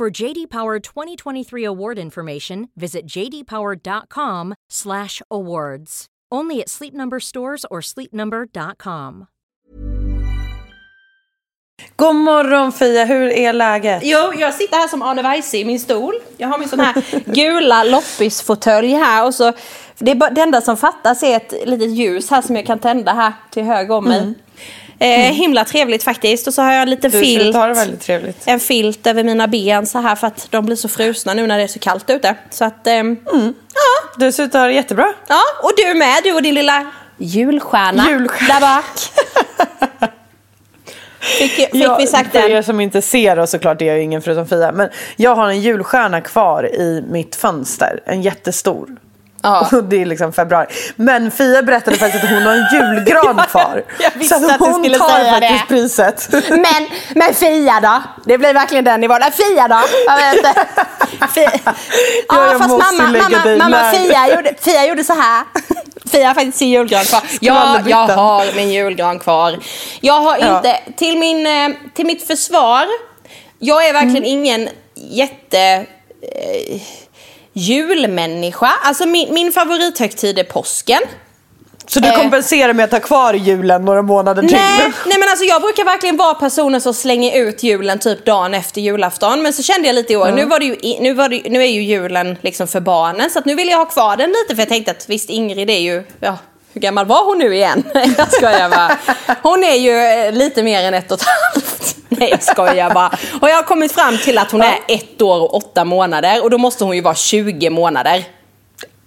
For JD Power 2023 award information, visit jdpower.com/awards. Only at Sleep Number stores or sleepnumber.com. God morgon Fia, hur är läget? Jo, jag sitter här som Arne Weise i min stol. Jag har min sån här gula loppisfåtölj här och så det, är bara, det enda som fattas är ett litet ljus här som jag kan tända här till höger om mig. Mm. Eh, himla trevligt faktiskt. Och så har jag en liten du, filt. Det väldigt trevligt. En filt över mina ben så här för att de blir så frusna nu när det är så kallt ute. Så att, eh, mm. ja. Du ser ut att ha det jättebra. Ja, och du med. Du och din lilla julstjärna, julstjärna. där bak. Fick, fick ja, vi sagt för den? er som inte ser oss såklart, det är ju ingen förutom Fia. Men jag har en julstjärna kvar i mitt fönster. En jättestor. Ja. Och det är liksom februari. Men Fia berättade faktiskt att hon har en julgran kvar. så att, att hon tar säga faktiskt det. priset. Men, men Fia då? Det blir verkligen den nivån. Fia då? Jag vet inte. Fia. Ja, ja, fast mamma, mamma, mamma Fia, gjorde, Fia gjorde så här. Fia har faktiskt sin julgran kvar. Ja, jag har min julgran kvar. Jag har inte, ja. till, min, eh, till mitt försvar, jag är verkligen mm. ingen jätte... Eh, julmänniska. Alltså min, min favorithögtid är påsken. Så du eh. kompenserar med att ha kvar julen några månader till? Nej, nej men alltså jag brukar verkligen vara personen som slänger ut julen typ dagen efter julafton. Men så kände jag lite i år, mm. nu, var det ju, nu, var det, nu är ju julen liksom för barnen. Så nu vill jag ha kvar den lite för jag tänkte att visst Ingrid är ju, ja hur gammal var hon nu igen? jag skojar bara. Hon är ju eh, lite mer än ett och ett halvt. Nej jag skojar bara. Och jag har kommit fram till att hon är ett år och åtta månader och då måste hon ju vara 20 månader.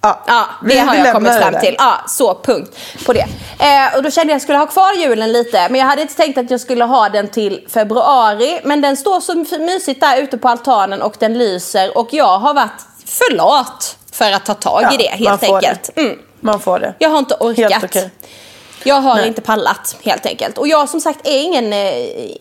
Ja, ja det har jag kommit fram till. Ja, så punkt på det. Eh, och då kände jag att jag skulle ha kvar julen lite. Men jag hade inte tänkt att jag skulle ha den till februari. Men den står så mysigt där ute på altanen och den lyser. Och jag har varit för lat för att ta tag ja, i det helt enkelt. Mm. Man får det. Jag har inte orkat. Okay. Jag har Nej. inte pallat helt enkelt. Och jag som sagt är ingen, eh,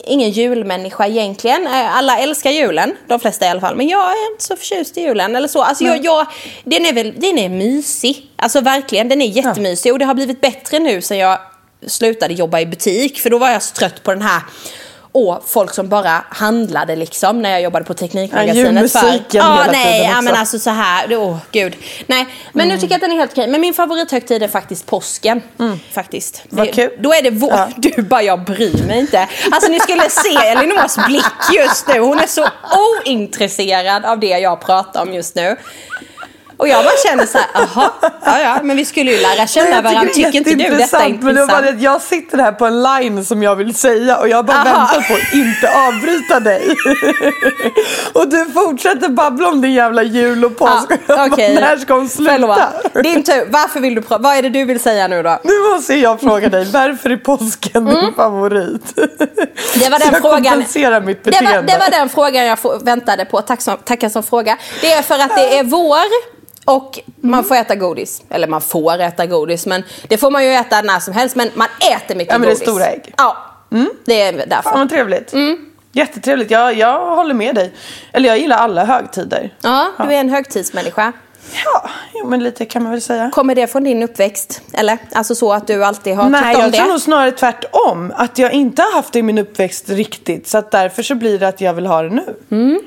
ingen julmänniska egentligen. Eh, alla älskar julen, de flesta i alla fall. Men jag är inte så förtjust i julen eller så. Alltså jag, jag, den, är väl, den är mysig. Alltså verkligen, den är jättemysig. Och det har blivit bättre nu sen jag slutade jobba i butik. För då var jag så trött på den här och folk som bara handlade liksom när jag jobbade på Teknikmagasinet. Ja, för, ah, nej, ja, men alltså så här, åh oh, gud. Nej, men mm. nu tycker jag att den är helt okej. Men min favorithögtid är faktiskt påsken. Mm. Faktiskt. Vad kul. Då är det vår. Ja. Du bara, jag bryr mig inte. Alltså ni skulle se Elinors blick just nu. Hon är så ointresserad av det jag pratar om just nu. Och jag bara känner så här, jaha, ja, ja, men vi skulle ju lära känna varandra. Tycker inte du detta är intressant? Men det bara jag sitter här på en line som jag vill säga och jag bara Aha. väntar på att inte avbryta dig. och du fortsätter babbla om din jävla jul och påsk. Ja, okay. När ska hon sluta? Förlåt. Din tur. Varför vill du prata? Vad är det du vill säga nu då? Nu måste jag fråga dig, varför är påsken mm. din favorit? Det var den jag frågan. mitt beteende. Det var, det var den frågan jag väntade på. Tack som, tackar som fråga. Det är för att det är vår. Och man får äta godis. Eller man får äta godis, men det får man ju äta när som helst. Men man äter mycket godis. Ja, men det är stora ägg. Ja, mm. det är därför. Fan vad trevligt. Mm. Jättetrevligt. Jag, jag håller med dig. Eller jag gillar alla högtider. Ja, du är en högtidsmänniska. Ja, jo, men lite kan man väl säga. Kommer det från din uppväxt? Eller? Alltså så att du alltid har Nej, tyckt om det? Nej, jag tror nog snarare tvärtom. Att jag inte har haft det i min uppväxt riktigt. Så att därför så blir det att jag vill ha det nu. Mm.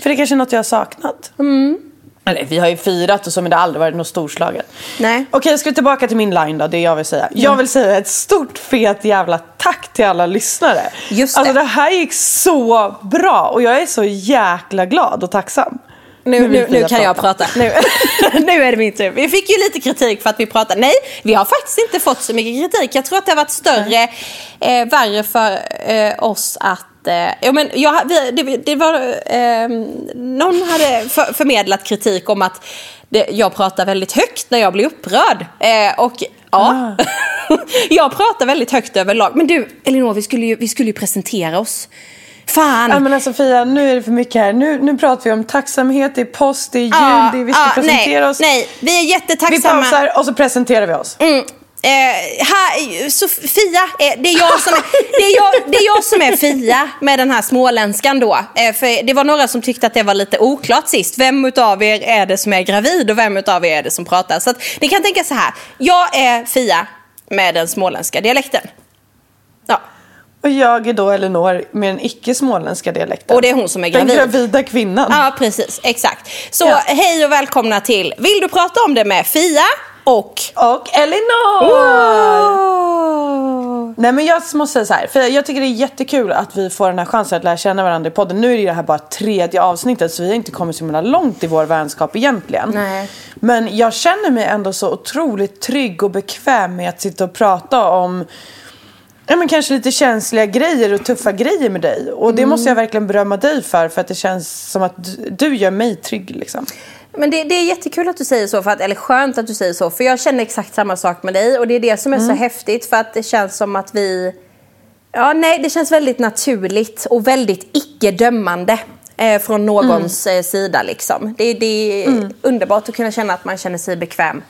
För det är kanske är något jag har saknat. Mm. Eller vi har ju firat och så men det har aldrig varit något storslaget. Nej. Okej, jag ska tillbaka till min line då, det jag vill säga. Mm. Jag vill säga ett stort fet jävla tack till alla lyssnare. Just det. Alltså det här gick så bra och jag är så jäkla glad och tacksam. Nu, nu, nu kan jag prata. Nu, nu är det min tur. Vi fick ju lite kritik för att vi pratade. Nej, vi har faktiskt inte fått så mycket kritik. Jag tror att det har varit större, eh, värre för eh, oss att ja, men jag, det, det var, eh, någon hade för, förmedlat kritik om att det, jag pratar väldigt högt när jag blir upprörd. Eh, och ja, ah. jag pratar väldigt högt överlag. Men du, Elinor, vi skulle ju, vi skulle ju presentera oss. Fan. Ja men Sofia, nu är det för mycket här. Nu, nu pratar vi om tacksamhet, det är post, det är jul, Ja, det är, vi ska ja, presentera nej, oss. Nej, vi är Vi jättetacksamma. pausar och så presenterar vi oss. Mm. Eh, här, Sofia, eh, det, är jag som är, det, är jag, det är jag som är Fia med den här småländskan då. Eh, för det var några som tyckte att det var lite oklart sist. Vem utav er är det som är gravid och vem utav er är det som pratar? Så att ni kan tänka så här. Jag är Fia med den småländska dialekten. Ja, Och jag är då Elinor med den icke småländska dialekten. och det är hon som är Den gravid. gravida kvinnan. Ja, precis. Exakt. Så Ja. hej och välkomna till Vill du prata om det med Fia och... Och Elinor! Nej men jag måste säga så här, för jag tycker det är jättekul att vi får den här chansen att lära känna varandra i podden. Nu är det här bara tredje avsnittet så vi har inte kommit så himla långt i vår vänskap egentligen. Nej. Men jag känner mig ändå så otroligt trygg och bekväm med att sitta och prata om Ja men kanske lite känsliga grejer och tuffa grejer med dig. Och det måste jag verkligen berömma dig för för att det känns som att du, du gör mig trygg liksom. Men det, det är jättekul att du säger så, för att, eller skönt att du säger så. För jag känner exakt samma sak med dig och det är det som är så häftigt för att det känns som att vi... Ja, nej, det känns väldigt naturligt och väldigt icke-dömande. Eh, från någons eh, sida liksom. Det, det är underbart att kunna känna att man känner sig bekväm.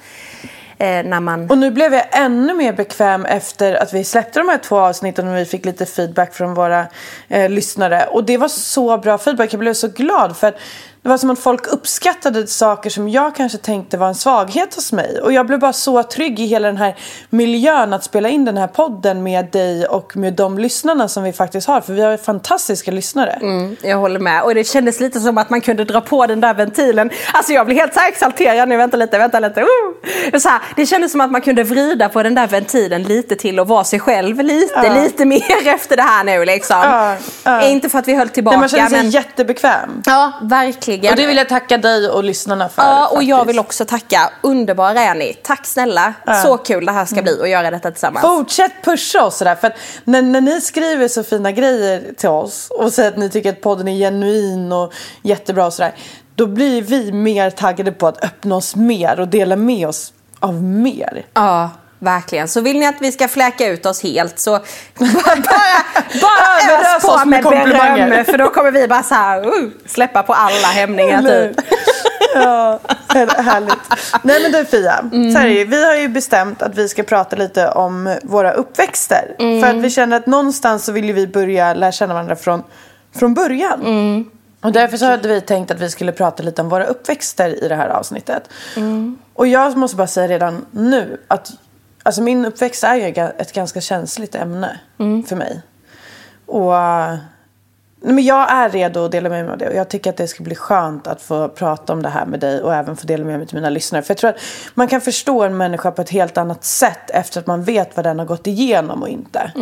Eh, när man... Och nu blev jag ännu mer bekväm efter att vi släppte de här två avsnitten och vi fick lite feedback från våra eh, lyssnare. Och det var så bra feedback, jag blev så glad för att det var som att folk uppskattade saker som jag kanske tänkte var en svaghet hos mig. Och jag blev bara så trygg i hela den här miljön att spela in den här podden med dig och med de lyssnarna som vi faktiskt har. För vi har fantastiska lyssnare. Mm, jag håller med. Och det kändes lite som att man kunde dra på den där ventilen. Alltså jag blir helt så exalterad nu. Vänta lite, vänta lite. Uh! Så här, det kändes som att man kunde vrida på den där ventilen lite till och vara sig själv lite, Ja. lite mer efter det här nu liksom. Ja. Inte för att vi höll tillbaka. Nej, man känner sig men... jättebekväm. Ja, verkligen. Och det vill jag tacka dig och lyssnarna för. Ja, och jag faktiskt. vill också tacka. Underbara är ni. Tack snälla. Så kul det här ska bli att göra detta tillsammans. Fortsätt pusha oss sådär. För när, när ni skriver så fina grejer till oss och säger att ni tycker att podden är genuin och jättebra och sådär. Då blir vi mer taggade på att öppna oss mer och dela med oss av mer. Ja, verkligen. Så vill ni att vi ska fläka ut oss helt så bara, bara Överös oss med med komplimanger. beröm. För då kommer vi bara så här, uh, släppa på alla hämningar typ. Ja, här- härligt. Nej men du Fia, så här är vi har ju bestämt att vi ska prata lite om våra uppväxter. För att vi känner att någonstans så vill vi börja lära känna varandra från, från början. Och därför så hade vi tänkt att vi skulle prata lite om våra uppväxter i det här avsnittet. Och jag måste bara säga redan nu att alltså min uppväxt är ju ett ganska känsligt ämne för mig. Och nej, men jag är redo att dela med mig av det. Och jag tycker att det ska bli skönt att få prata om det här med dig och även få dela med mig till mina lyssnare. För jag tror att man kan förstå en människa på ett helt annat sätt efter att man vet vad den har gått igenom och inte.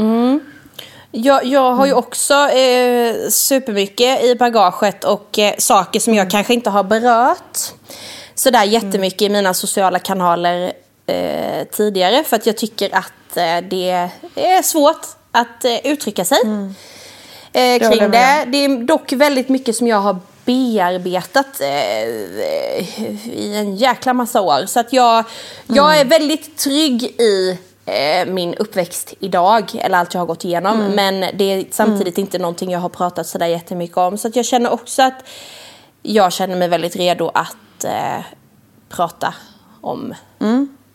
Jag, jag har ju också eh, supermycket i bagaget och eh, saker som jag kanske inte har berört sådär jättemycket i mina sociala kanaler eh, tidigare. För att jag tycker att eh, det är svårt att eh, uttrycka sig eh, håller kring det. Det är dock väldigt mycket som jag har bearbetat eh, i en jäkla massa år. Så att jag, jag är väldigt trygg i eh, min uppväxt idag, eller allt jag har gått igenom. Men det är samtidigt inte någonting jag har pratat sådär jättemycket om. Så jag känner också att jag känner mig väldigt redo att eh, prata om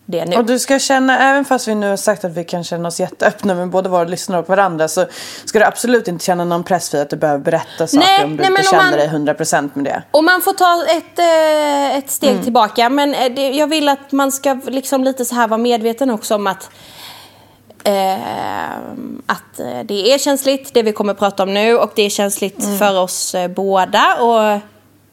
det nu. Och du ska känna, även fast vi nu har sagt att vi kan känna oss jätteöppna med både våra lyssnare och varandra så ska du absolut inte känna någon press för att du behöver berätta saker Nej, om du nej, inte känner man- dig 100% med det. Och man får ta ett, eh, ett steg tillbaka. Men eh, det, jag vill att man ska liksom lite så här vara medveten också om att Eh, att eh, det är känsligt, det vi kommer att prata om nu. Och det är känsligt för oss båda. Och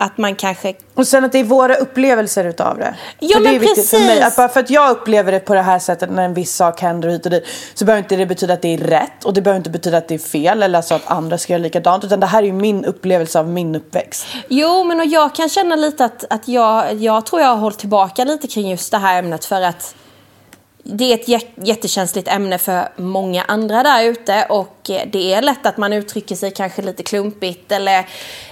att man kanske... Och sen att det är våra upplevelser utav det. Ja, för det men är viktigt för mig. precis. Att bara för att jag upplever det på det här sättet när en viss sak händer hit och dit. Så behöver inte det betyda att det är rätt. Och det behöver inte betyda att det är fel. Eller alltså att andra ska göra likadant. Utan det här är ju min upplevelse av min uppväxt. Jo, men och jag kan känna lite att, att jag, jag tror jag har hållit tillbaka lite kring just det här ämnet. För att det är ett jä- jättekänsligt ämne för många andra där ute och eh, det är lätt att man uttrycker sig kanske lite klumpigt eller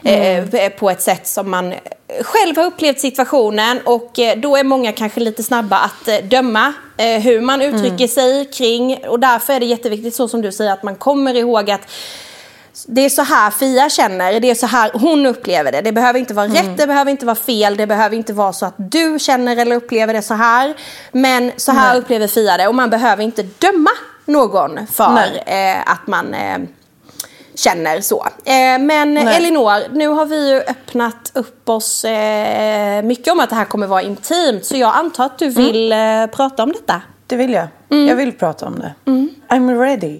eh, på ett sätt som man själv har upplevt situationen och eh, då är många kanske lite snabba att eh, döma eh, hur man uttrycker sig kring och därför är det jätteviktigt så som du säger att man kommer ihåg att det är så här Fia känner, det är så här hon upplever det. Det behöver inte vara rätt, det behöver inte vara fel, det behöver inte vara så att du känner eller upplever det så här. Men så här Nej. upplever Fia det och man behöver inte döma någon för eh, att man eh, känner så. Eh, men Nej. Elinor, nu har vi ju öppnat upp oss eh, mycket om att det här kommer vara intimt. Så jag antar att du vill eh, prata om detta. Det vill jag. Jag vill prata om det. I'm ready.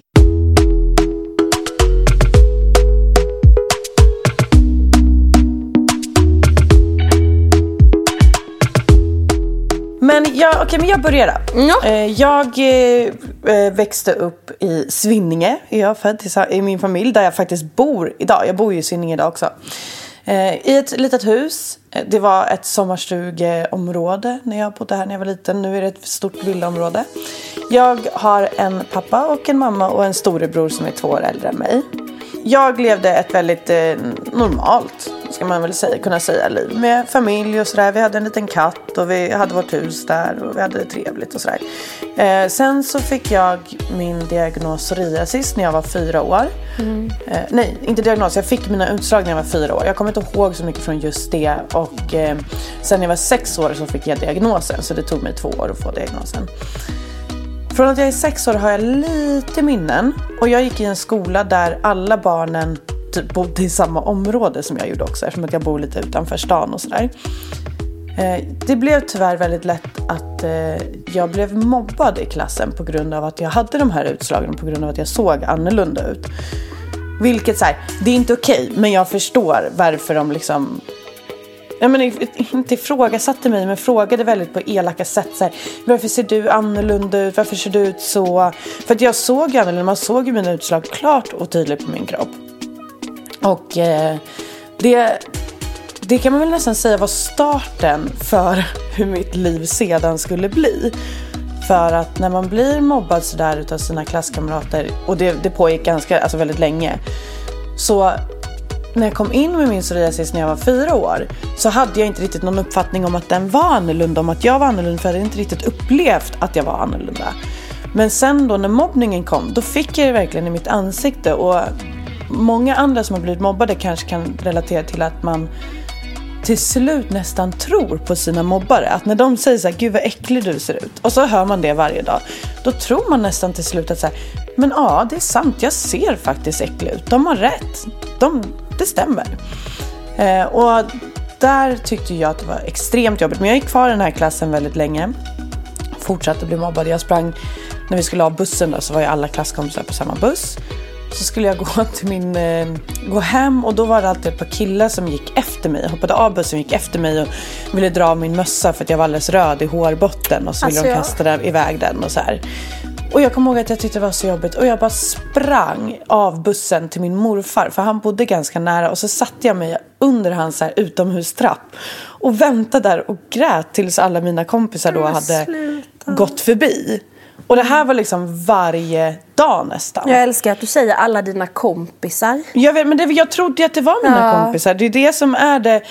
Men jag, okej, men jag börjar då. Ja. Eh, Jag eh, eh, växte upp i Svinninge. Jag är född i min familj där jag faktiskt bor idag. Jag bor ju i Svinninge idag också. I ett litet hus. Det var ett sommarstugeområde när jag bodde här när jag var liten. Nu är det ett stort villaområde. Jag har en pappa och en mamma och en storebror som är två år äldre än mig. Jag levde ett väldigt normalt, ska man väl säga, kunna säga, liv med familj och sådär. Vi hade en liten katt och vi hade vårt hus där och vi hade det trevligt och sådär. Eh, sen så fick jag min diagnos psoriasis när jag var fyra år. Eh, nej, inte diagnos. Jag fick mina utslag när jag var fyra år. Jag kommer inte ihåg så mycket från just det. Och eh, sen när jag var sex år så fick jag diagnosen. Så det tog mig två år att få diagnosen. Från att jag är sex år har jag lite minnen. Och jag gick i en skola där alla barnen typ bodde i samma område som jag gjorde också. Eftersom att jag bor lite utanför stan och sådär. Eh, det blev tyvärr väldigt lätt att eh, jag blev mobbad i klassen på grund av att jag hade de här utslagen. På grund av att jag såg annorlunda ut. Vilket så här, det är inte okej. men jag förstår varför de liksom jag menar, inte ifrågasatte mig men frågade väldigt på elaka sätt. Så här, varför ser du annorlunda ut? Varför ser du ut så? För att jag såg ju annorlunda. Man såg ju mina utslag klart och tydligt på min kropp. Och eh, det, det kan man väl nästan säga var starten för hur mitt liv sedan skulle bli. För att när man blir mobbad sådär utav sina klasskamrater och det, det pågick ganska, alltså väldigt länge. Så när jag kom in med min psoriasis när jag var fyra år så hade jag inte riktigt någon uppfattning om att den var annorlunda, om att jag var annorlunda för jag hade inte riktigt upplevt att jag var annorlunda. Men sen då när mobbningen kom, då fick jag det verkligen i mitt ansikte och många andra som har blivit mobbade kanske kan relatera till att man till slut nästan tror på sina mobbare. Att när de säger så här, gud vad äcklig du ser ut. Och så hör man det varje dag. Då tror man nästan till slut att så här, men ja det är sant, jag ser faktiskt äcklig ut. De har rätt. De, det stämmer. Eh, och där tyckte jag att det var extremt jobbigt. Men jag gick kvar i den här klassen väldigt länge. Fortsatte bli mobbad. Jag sprang, när vi skulle ha bussen då, så var ju alla klasskompisar på samma buss. Så skulle jag gå till min, eh, gå hem och då var det alltid ett par killar som gick efter mig. Hoppade av bussen gick efter mig och ville dra av min mössa för att jag var alldeles röd i hårbotten. Och så ville Alltså, de jag- kasta där, iväg den och så här. Och jag kommer ihåg att jag tyckte det var så jobbigt och jag bara sprang av bussen till min morfar för han bodde ganska nära och så satte jag mig under hans här utomhustrapp och väntade där och grät tills alla mina kompisar då hade gått förbi. Och det här var liksom varje dag nästan. Jag älskar att du säger alla dina kompisar. Jag, vet, men det, jag trodde att det var mina Ja. kompisar. Det är det som är det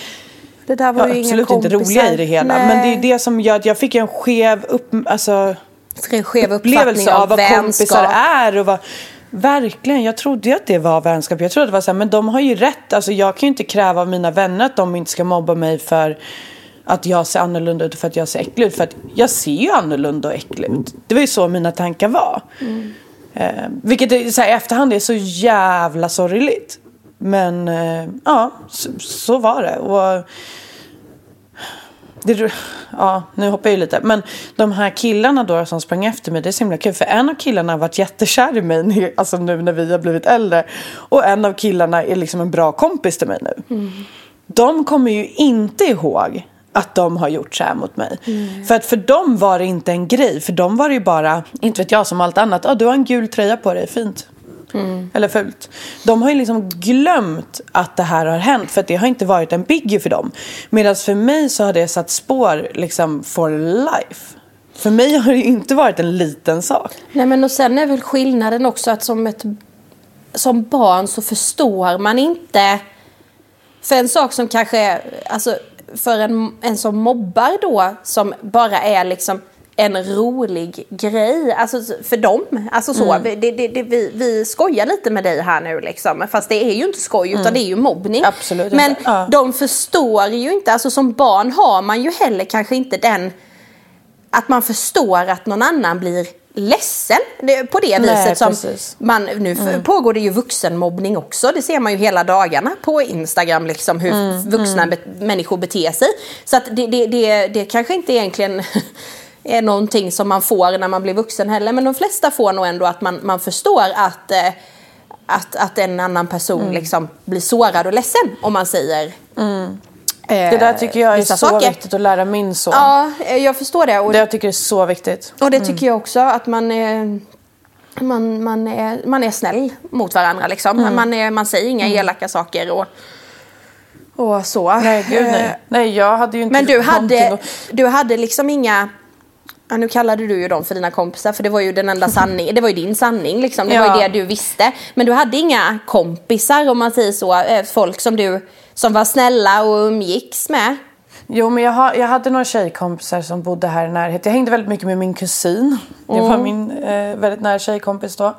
Det där var ja, ju absolut inte roliga i det hela. Nej. Men det är det som gör att jag fick en skev upp, alltså, En skev upplevelse av av vad kompisar är. Och vad, verkligen, jag trodde ju att det var vänskap. Jag trodde det var så här, men de har ju rätt. Alltså, jag kan ju inte kräva av mina vänner att de inte ska mobba mig för att jag ser annorlunda ut för att jag ser äcklig ut. För att jag ser ju annorlunda och äcklig ut. Det var ju så mina tankar var. Eh, vilket så här, i efterhand är så jävla sorgligt. Men eh, ja, så, så var det. Och det, ja, nu hoppar jag ju lite. Men de här killarna då som sprang efter mig, det är så himla kul. För en av killarna har varit jättekär i mig, alltså nu när vi har blivit äldre. Och en av killarna är liksom en bra kompis till mig nu. De kommer ju inte ihåg att de har gjort så här mot mig. För att för dem var det inte en grej. För dem var det ju bara, inte vet jag som allt annat, ah, du har en gul tröja på dig, fint. Eller fult. De har ju liksom glömt att det här har hänt för att det har inte varit en biggie för dem. Medan för mig så har det satt spår liksom for life. För mig har det ju inte varit en liten sak. Nej men och sen är väl skillnaden också att som ett som barn så förstår man inte för en sak som kanske alltså för en, en som mobbar då som bara är liksom en rolig grej. Alltså för dem. Alltså så. Mm. Det, det, det, vi, vi skojar lite med dig här nu liksom. Fast det är ju inte skoj utan det är ju mobbning. Mm. Absolut Men. Ja. de förstår ju inte. Alltså som barn har man ju heller kanske inte den att man förstår att någon annan blir ledsen på det Nej, viset. som precis. man, nu f- pågår det ju vuxenmobbning också. Det ser man ju hela dagarna på Instagram. Liksom, hur vuxna be- människor beter sig. Så att det, det, det, det kanske inte egentligen är någonting som man får när man blir vuxen heller. Men de flesta får nog ändå att man, man förstår att, eh, att, att en annan person liksom blir sårad och ledsen om man säger eh, Det där tycker jag är vissa så saker. viktigt att lära min son. Ja, eh, jag förstår det. Och Det jag tycker är så viktigt. och det tycker jag också att man är, man, man, är, man är snäll mot varandra. Liksom. Mm. Man, är, man säger inga elaka saker och, och så. Nej, gud Eh, nej. Nej, jag hade ju inte Men du hade, att- du hade liksom inga... Ja, nu kallade du ju dem för dina kompisar för det var ju den enda sanningen. Det var ju din sanning liksom. Det var Ja. ju det du visste. Men du hade inga kompisar om man säger så. eh, Folk som du som var snälla och umgicks med. Jo, men jag, har, jag hade några tjejkompisar som bodde här i närheten. Jag hängde väldigt mycket med min kusin. Det var min eh, väldigt nära tjejkompis då.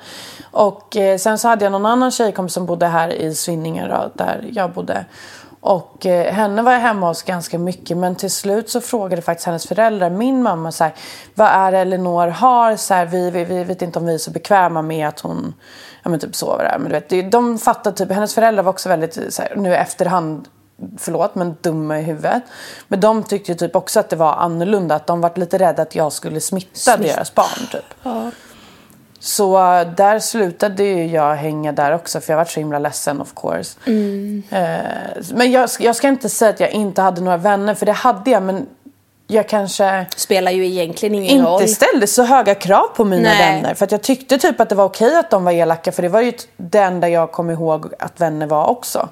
Och eh, sen så hade jag någon annan tjejkompis som bodde här i Svinninge då, där jag bodde. Och eh, henne var jag hemma hos ganska mycket men till slut så frågade faktiskt hennes föräldrar min mamma så här, vad är det Elinor har? Så här, vi, vi, vi vet inte om vi är så bekväma med att hon ja, men typ sover där. Men du vet, det- de fattade typ, hennes föräldrar var också väldigt så här, nu efterhand förlåt, men dumma i huvudet. Men de tyckte ju typ också att det var annorlunda. Att de var lite rädda att jag skulle smitta deras barn. Typ. Så äh, där slutade ju jag hänga där också för jag var så himla ledsen of course. Eh, men jag, jag ska inte säga att jag inte hade några vänner för det hade jag men jag kanske Spelar ju egentligen ingen roll. inte ställde så höga krav på mina Nej. vänner. För att jag tyckte typ att det var okej att de var elaka för det var ju det enda jag kom ihåg att vänner var också.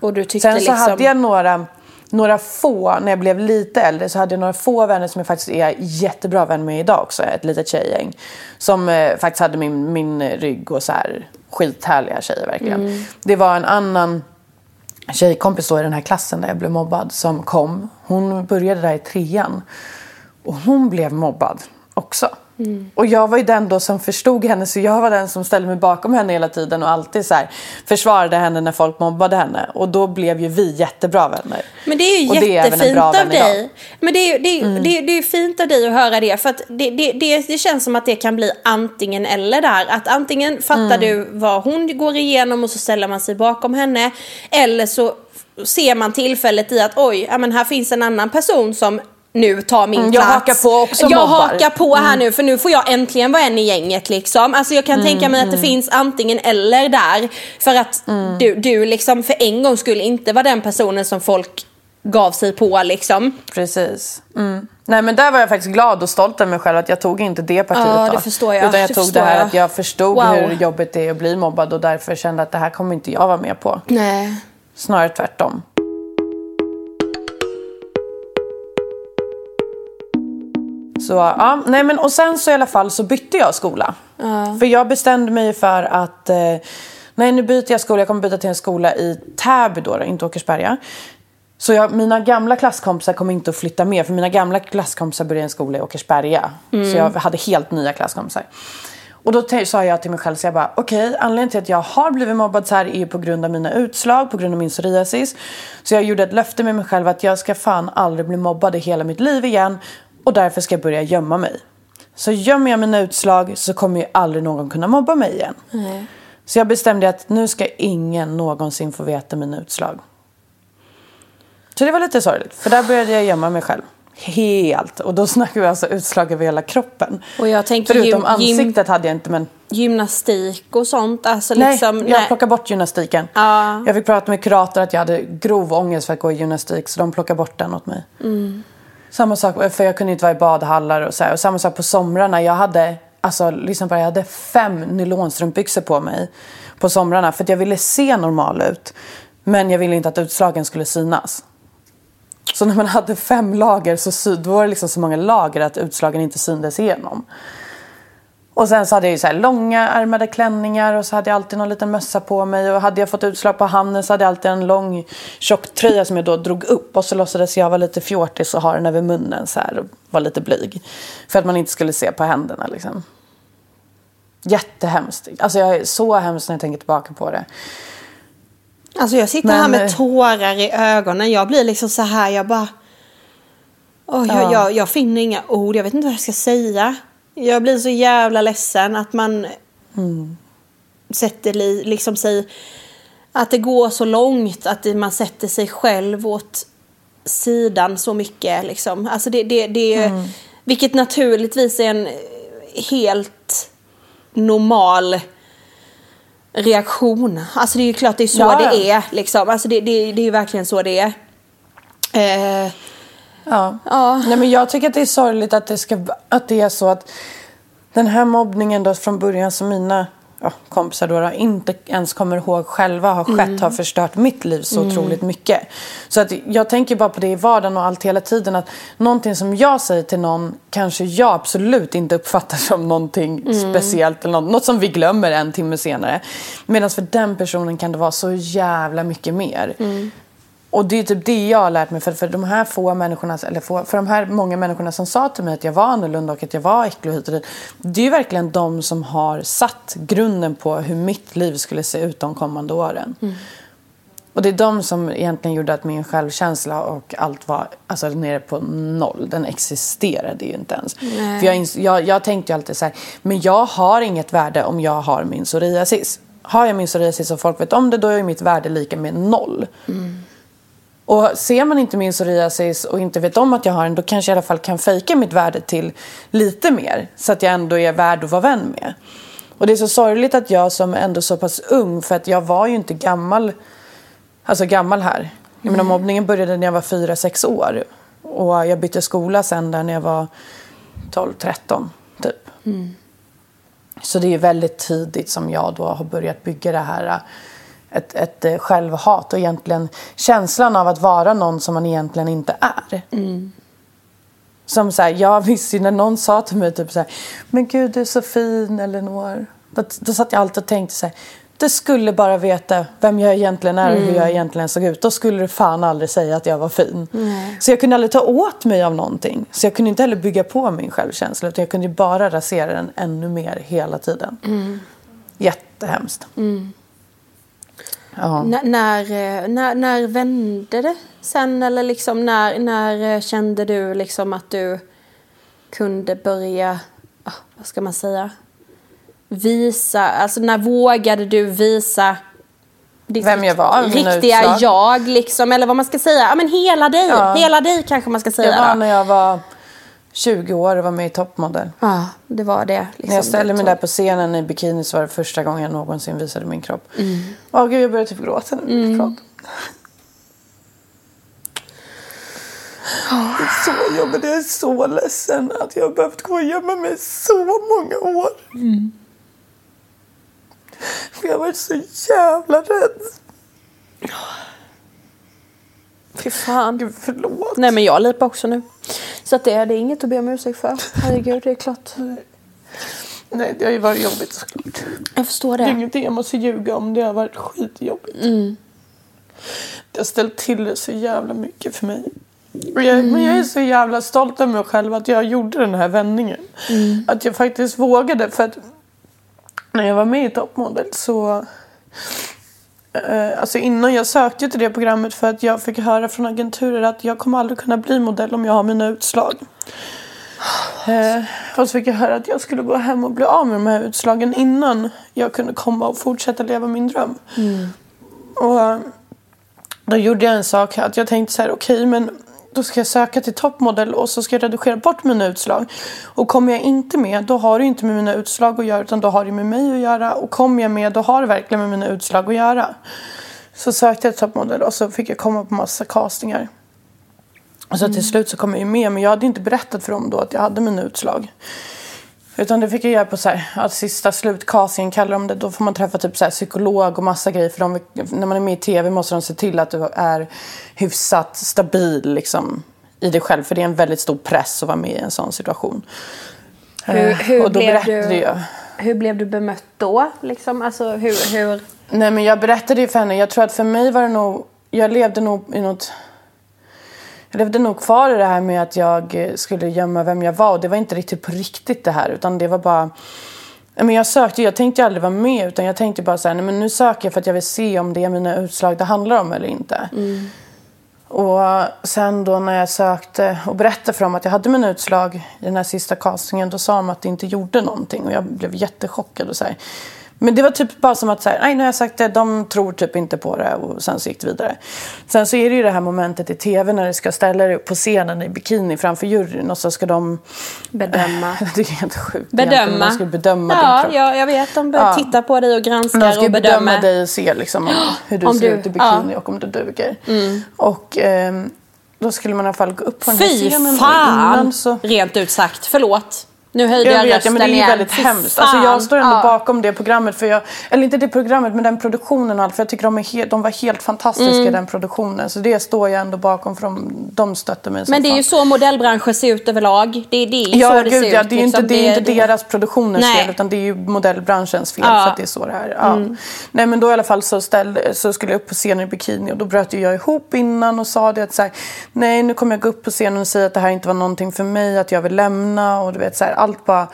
Och du tyckte Sen så liksom... hade jag några, några få, när jag blev lite äldre, så hade jag några få vänner som jag faktiskt är jättebra vän med idag också. Ett litet tjejgäng. Som eh, faktiskt hade min, min rygg och så här skithärliga tjejer verkligen. Det var en annan tjejkompis då i den här klassen där jag blev mobbad som kom. Hon började där i trean. Och hon blev mobbad också. Och jag var ju den då som förstod henne så jag var den som ställde mig bakom henne hela tiden och alltid så här försvarade henne när folk mobbade henne. Och då blev ju vi jättebra vänner. Men det är ju Och är jättefint bra av. Mm. dig. Men det är, det, är, det, är, det är fint av dig att höra det. För att det, det, det, det känns som att det kan bli antingen eller där. Att antingen fattar Mm. du vad hon går igenom och så ställer man sig bakom henne. Eller så ser man tillfället i att oj, ja, men här finns en annan person som nu tar min Mm, jag plats. hakar på också Jag mobbar. hakar på här nu för nu får jag äntligen vara en i gänget liksom. Alltså jag kan Mm, tänka mig att det finns antingen eller där. För att Mm. du, du liksom för en gång skulle inte vara den personen som folk gav sig på liksom. Precis. Mm. Nej men där var jag faktiskt glad och stolt över mig själv att jag tog inte det partiet Ja, det förstår jag. Utan jag Det tog det här jag. att jag förstod Wow. hur jobbigt det är att bli mobbad och därför kände att det här kommer inte jag vara med på. Nej. Snarare tvärtom. Så ja, nej men och sen så i alla fall så bytte jag skola. För jag bestämde mig för att eh, nej nu byter jag skola, jag kommer byta till en skola i Täby då, inte Åkersberga. Så jag, mina gamla klasskompisar kommer inte att flytta med för mina gamla klasskompisar började en skola i Åkersberga. Så jag hade helt nya klasskompisar. Och då sa jag till mig själv så jag bara okej anledningen till att jag har blivit mobbad så här är på grund av mina utslag, på grund av min psoriasis. Så jag gjorde ett löfte med mig själv att jag ska fan aldrig bli mobbad i hela mitt liv igen. Och därför ska jag börja gömma mig. Så gömmer jag mina utslag så kommer ju aldrig någon kunna mobba mig igen. Så jag bestämde att nu ska ingen någonsin få veta mina utslag. Så det var lite sorgligt, för där började jag gömma mig själv. Helt. Och då snackar vi alltså utslag över hela kroppen. Och jag tänker Förutom gym- ansiktet hade jag inte, men Gymnastik och sånt. Alltså nej, liksom, jag nej. plockade bort gymnastiken. Ja. Jag fick prata med kurator att jag hade grov ångest för att gå i gymnastik, så de plockade bort den åt mig. Mm. Samma sak, eh, för jag kunde inte vara i badhallar och så här. Och samma sak på somrarna. Jag hade, alltså liksom bara, jag hade fem nylonstrumpbyxor på mig på somrarna för att jag ville se normal ut. Men jag ville inte att utslagen skulle synas. Så när man hade fem lager så då var det liksom så många lager att utslagen inte syndes igenom. Och sen så hade jag ju så långa ärmade klänningar och så hade jag alltid någon liten mössa på mig. Och hade jag fått utslag på handen så hade jag alltid en lång tjock tröja som jag då drog upp. Och så låtsades jag vara lite fjortis och ha den över munnen så här och var lite blyg. För att man inte skulle se på händerna liksom. Jättehemskt. Alltså jag är så hemskt när jag tänker tillbaka på det. Alltså jag sitter Men, här med eh, tårar i ögonen. Jag blir liksom så här, jag bara... Oj, jag, Ja. jag, jag finner inga ord, jag vet inte vad jag ska säga. Jag blir så jävla ledsen att man sätter li, liksom sig... Att det går så långt att man sätter sig själv åt sidan så mycket. Liksom. Alltså det, det, det, Vilket naturligtvis är en helt normal reaktion. Alltså det är ju klart det är så ja. det är. Liksom. Alltså det, det, det är ju verkligen så det är. Eh, Ja. Ja. Nej, men jag tycker att det är sorgligt att det, ska, att det är så att den här mobbningen då från början som mina ja, kompisar då, då inte ens kommer ihåg själva har skett har förstört mitt liv så otroligt mycket. Så att jag tänker bara på det i vardagen och allt hela tiden att någonting som jag säger till någon kanske jag absolut inte uppfattar som någonting speciellt eller något, något som vi glömmer en timme senare. Medan för den personen kan det vara så jävla mycket mer. Och det är typ det jag har lärt mig. För, för de här få människorna, eller få, för de här många människorna som sa till mig att jag var annorlunda och att jag var äcklig och hit och dit. Det är ju verkligen de som har satt grunden på hur mitt liv skulle se ut de kommande åren. Och det är de som egentligen gjorde att min självkänsla och allt var alltså, nere på noll. Den existerade ju inte ens. För jag, jag, jag tänkte ju alltid så här, men jag har inget värde om jag har min psoriasis. Har jag min psoriasis och folk vet om det, då är mitt värde lika med noll. Och ser man inte min psoriasis och inte vet om att jag har den, då kanske jag i alla fall kan fejka mitt värde till lite mer. Så att jag ändå är värd att vara vän med. Och det är så sorgligt att jag som ändå så pass ung, för att jag var ju inte gammal, alltså gammal här. Jag menar mobbningen började när jag var fyra sex år. Och jag bytte skola sen där när jag var 12-13 typ. Så det är väldigt tidigt som jag då har börjat bygga det här ett, ett eh, självhat och egentligen känslan av att vara någon som man egentligen inte är. Som så här, jag visste när någon sa till mig typ så här, men gud du är så fin Elinor. Då, då satt jag alltid och tänkte så här, du skulle bara veta vem jag egentligen är och hur jag egentligen såg ut. Då skulle du fan aldrig säga att jag var fin. Så jag kunde aldrig ta åt mig av någonting. Så jag kunde inte heller bygga på min självkänsla. Utan jag kunde bara rasera den ännu mer hela tiden. Jättehemskt. Ja. När, eh, när, när vände det sen? Eller liksom när, när eh, kände du liksom att du kunde börja, ah, vad ska man säga, visa, alltså när vågade du visa ditt Vem jag var, riktiga jag liksom, eller vad man ska säga, ja men hela dig, Ja. hela dig kanske man ska säga Det var då. när jag var 20 år och var med i Toppmodell. Ja, det var det. Liksom, När jag ställde mig där på scenen i bikini så var det första gången jag någonsin visade min kropp. Åh gud, jag börjar typ gråta nu pratar. Det är så jobbigt, jag är så ledsen att jag har behövt gå och gömma mig så många år. För jag har varit så jävla rädd. Fy fan. Gud, förlåt. Nej men jag lipar också nu. Så att det, det är inget att be om ursäkt för. Herregud, det är klart. Nej, det har ju varit jobbigt såklart. Jag förstår Det är det. ingenting jag måste ljuga om. Det har varit skitjobbigt. Det har ställt till det så jävla mycket för mig. Jag, Men jag är så jävla stolt över mig själv att jag gjorde den här vändningen. Att jag faktiskt vågade. För att när jag var med i Toppmodell så... Eh, alltså innan jag sökte till det programmet för att jag fick höra från agenturer att jag kommer aldrig kunna bli modell om jag har mina utslag. Eh, och så fick jag höra att jag skulle gå hem och bli av med de här utslagen innan jag kunde komma och fortsätta leva min dröm. Och eh, då gjorde jag en sak att jag tänkte så här, okej men då ska jag söka till toppmodell och så ska jag redigera bort mina utslag. Och kommer jag inte med, då har det inte med mina utslag att göra utan då har det med mig att göra. Och kommer jag med, då har det verkligen med mina utslag att göra. Så sökte jag till toppmodell och så fick jag komma på massa castingar. Och så till slut så kom jag ju med, men jag hade inte berättat för dem då att jag hade mina utslag. Utan det fick jag göra på så här, att sista slutcastingen kallar de det. Då får man träffa typ så här psykolog och massa grejer. För de, när man är med i tv måste de se till att du är hyfsat stabil liksom, i dig själv. För det är en väldigt stor press att vara med i en sån situation. Hur, Eh, hur, och då blev berättade du, jag. hur blev du bemött då? Liksom? Alltså, hur, hur... Nej men jag berättade ju för henne. Jag tror att för mig var det nog... Jag levde nog i något... Jag levde nog kvar i det här med att jag eh, skulle gömma vem jag var. Och det var inte riktigt på riktigt det här. Utan det var bara... Men jag sökte jag tänkte aldrig vara med. Utan jag tänkte bara så här, nej men nu söker jag för att jag vill se om det är mina utslag det handlar om eller inte. Och sen då när jag sökte och berättade för dem att jag hade mina utslag i den här sista castingen då sa de att det inte gjorde någonting och jag blev jättechockad och så här. Men det var typ bara som att så här, nej nu har jag sagt det, de tror typ inte på det och sen så gick det vidare. Sen så är det ju det här momentet i tv när du ska ställa dig på scenen i bikini framför juryn och så ska de Bedöma. det är helt sjukt. Bedöma. De ska bedöma din ja, kropp. ja, jag vet. De Ja. tittar på dig och granskar De ska och bedömer. bedöma dig och se liksom, om, hur du Om ser du- ut i bikini ja. och om du duger. Och ehm, då skulle man i alla fall gå upp på den här Fy scenen. och fan! Så... Rent ut sagt. Förlåt. Nu höjde jag, Jag vet, ja, rösten men det är ju igen. väldigt Fy hemskt. Alltså, jag står ändå Ja. bakom det programmet. För jag, eller inte det programmet, men den produktionen och allt. För jag tycker de, är he, de var helt fantastiska i den produktionen. Så det står jag ändå bakom för de, de stötte mig Men det är fan. ju så modellbranschen ser ut överlag. Det, det är ju Ja, så det gud, ser ja, ut. det är ju inte, liksom. det är inte deras produktioners Nej. fel utan det är ju modellbranschens fel Ja. Mm. för att det är så det är. Ja. Nej men då i alla fall så, ställde, så skulle jag upp på scenen i bikini och då bröt jag ihop innan och sa det att så här, nej nu kommer jag gå upp på scenen och säga att det här inte var någonting för mig, att jag vill lämna och du vet så här, allt bara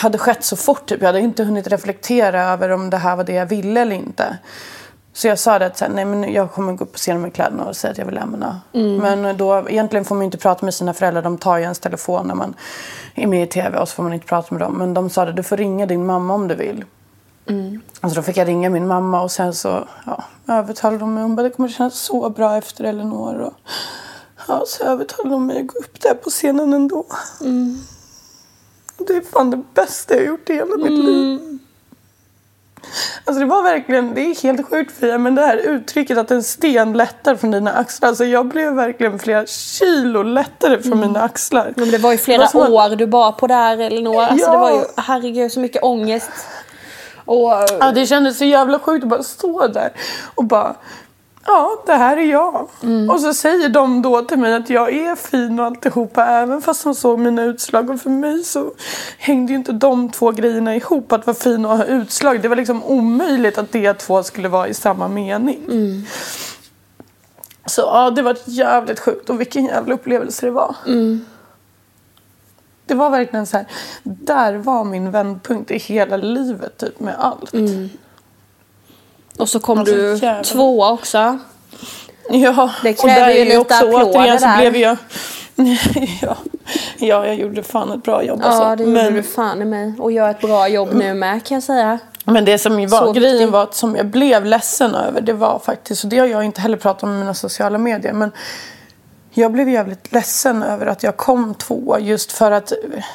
hade skett så fort. Typ. Jag hade inte hunnit reflektera över om det här var det jag ville eller inte. Så jag sa det att så här, nej, men jag kommer gå upp på scenen med kläderna och säga att jag vill lämna. Men då, egentligen får man inte prata med sina föräldrar. De tar ju ens telefon när man är med i tv och så får man inte prata med dem. Men de sa det, du får ringa din mamma om du vill. Alltså då fick jag ringa min mamma och sen så ja, övertalade de mig. Hon bara, det kommer kännas så bra efter Elinor. Och, ja, så övertalade de mig att gå upp där på scenen ändå. Det är fan det bästa jag har gjort i hela mitt liv. Alltså det var verkligen, det är helt sjukt Fia, men det här uttrycket att en sten lättar från dina axlar. Alltså jag blev verkligen flera kilo lättare från mina axlar. Men det var ju flera Det var som att- år du var på där Elinor. Alltså Ja. det var ju, herregud så mycket ångest. Och, Ja, det kändes så jävla sjukt att bara stå där och bara Ja, det här är jag. Och så säger de då till mig att jag är fin och alltihopa även fast de såg mina utslag. Och för mig så hängde ju inte de två grejerna ihop. Att vara fin och ha utslag. Det var liksom omöjligt att de två skulle vara i samma mening. Så ja, det var jävligt sjukt och vilken jävla upplevelse det var. Det var verkligen så här, där var min vändpunkt i hela livet typ med allt. Och så kom Alltså, du jävlar. tvåa också. Ja, Det och där ju lite också återigen så blev jag... ja, ja, jag gjorde fan ett bra jobb Ja, alltså. det gjorde men, du fan i mig. Och gör ett bra jobb nu med kan jag säga. men det som ju Så var grejen viktigt. var att som jag blev ledsen över det var faktiskt, och det har jag inte heller pratat om i mina sociala medier, men jag blev jävligt ledsen över att jag kom två just för att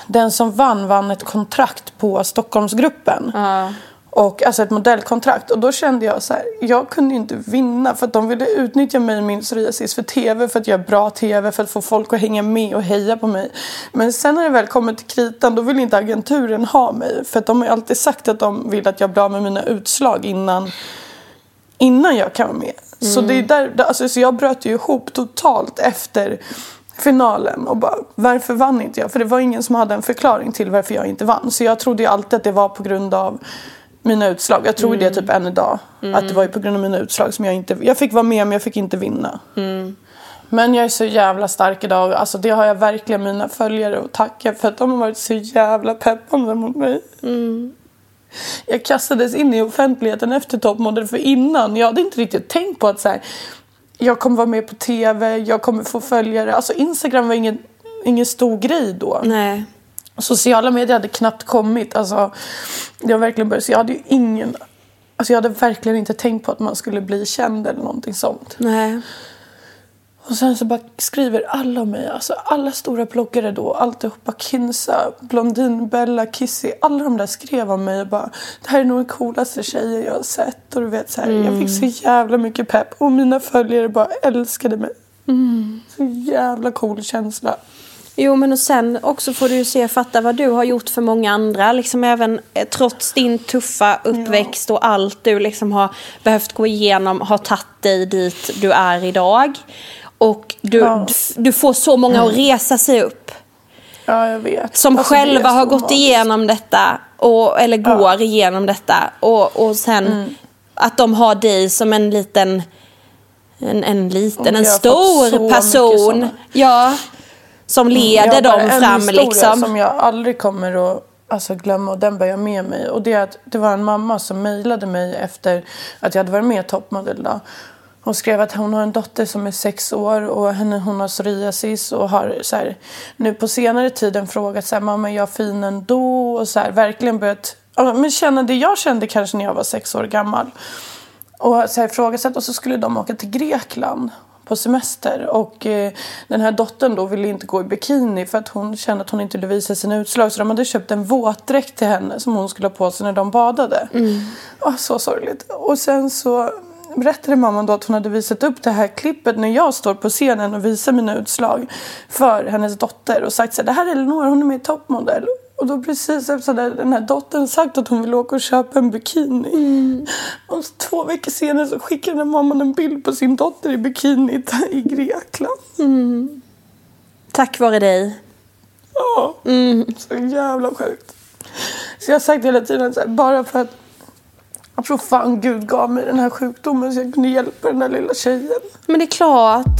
den som vann vann ett kontrakt på Stockholmsgruppen. Ja. Och, alltså ett modellkontrakt. Och då kände jag så här, jag kunde ju inte vinna för att de ville utnyttja mig och min psoriasis för tv, för att göra bra tv, för att få folk att hänga med och heja på mig. Men sen när det väl kommer till kritan, då vill inte agenturen ha mig. För att de har ju alltid sagt att de vill att jag blir av med mina utslag innan, innan jag kan vara med. Så, det är där, alltså, så jag bröt ju ihop totalt efter finalen och bara varför vann inte jag? För det var ingen som hade en förklaring till varför jag inte vann. Så jag trodde ju alltid att det var på grund av mina utslag. Jag tror ju det typ än idag. Att det var ju på grund av mina utslag som jag inte... Jag fick vara med men jag fick inte vinna. Men jag är så jävla stark idag. Alltså det har jag verkligen mina följare att tacka för att de har varit så jävla peppande mot mig. Jag kastades in i offentligheten efter toppmodell för innan. Jag hade inte riktigt tänkt på att så här, jag kommer vara med på tv, jag kommer få följare. Alltså Instagram var ingen, ingen stor grej då. Nej. Sociala medier hade knappt kommit. Alltså, var verkligen börjat, så jag hade ju ingen... Alltså jag hade verkligen inte tänkt på att man skulle bli känd eller någonting sånt. Nej. Och sen så bara skriver alla om mig. Alltså alla stora bloggare då. Alltihopa. Kinsa, Blondin, Bella, Kissy. Alla de där skrev om mig och bara. Det här är nog den coolaste tjejen jag har sett. Och du vet så här. Jag fick så jävla mycket pepp. Och mina följare bara älskade mig. Så jävla cool känsla. Jo men och sen också får du ju se fatta vad du har gjort för många andra. Liksom även eh, trots din tuffa uppväxt och allt du liksom har behövt gå igenom har tagit dig dit du är idag. Och du, Ja. du, du får så många att resa sig upp. Ja, jag vet. Som Alltså, själva har gått igenom detta. Och, eller går igenom detta. Och, och sen Mm. att de har dig som en liten... En, en liten, en stor person. Ja. Som leder Jag har bara dem en fram liksom. som jag aldrig kommer att alltså, glömma och den bär jag med mig. Och det är att det var en mamma som mejlade mig efter att jag hade varit med i Toppmodell. Då. Hon skrev att hon har en dotter som är sex år och henne, hon har psoriasis och har så här, nu på senare tiden frågat så här, mamma är jag fin ändå? Och så här, verkligen börjat ja, men känna det jag kände kanske när jag var sex år gammal. Och så här ifrågasatt och så skulle de åka till Grekland på semester och eh, den här dottern då ville inte gå i bikini för att hon kände att hon inte ville visa sina utslag så de hade köpt en våtdräkt till henne som hon skulle ha på sig när de badade. Åh, så sorgligt. Och sen så berättade mamman då att hon hade visat upp det här klippet när jag står på scenen och visar mina utslag för hennes dotter och sagt så här, det här är Elinor, hon är med i Toppmodell. Och då precis efter det, den här dottern sagt att hon vill åka och köpa en bikini. Och så två veckor senare så skickar den här mamman en bild på sin dotter i bikini i Grekland. Tack vare dig. Ja, så jävla sjukt. Så jag har sagt hela tiden så här, bara för att jag tror fan Gud gav mig den här sjukdomen så jag kunde hjälpa den där lilla tjejen. Men det är klart.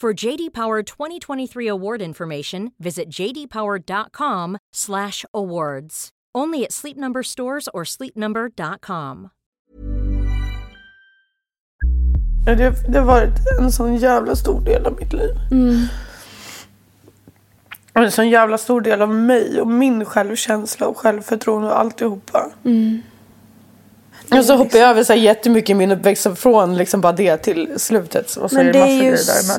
For JD Power 2023 award information, visit jdpower.com/awards. Only at Sleep Number stores or sleepnumber.com. Det, det har varit en sån jävla stor del av mitt liv. Och En sån jävla stor del av mig och min självkänsla och självförtroende och alltihopa. Och så hoppar jag över så här jättemycket i min uppväxt från liksom bara det till slutet. Och så Men är det det är ju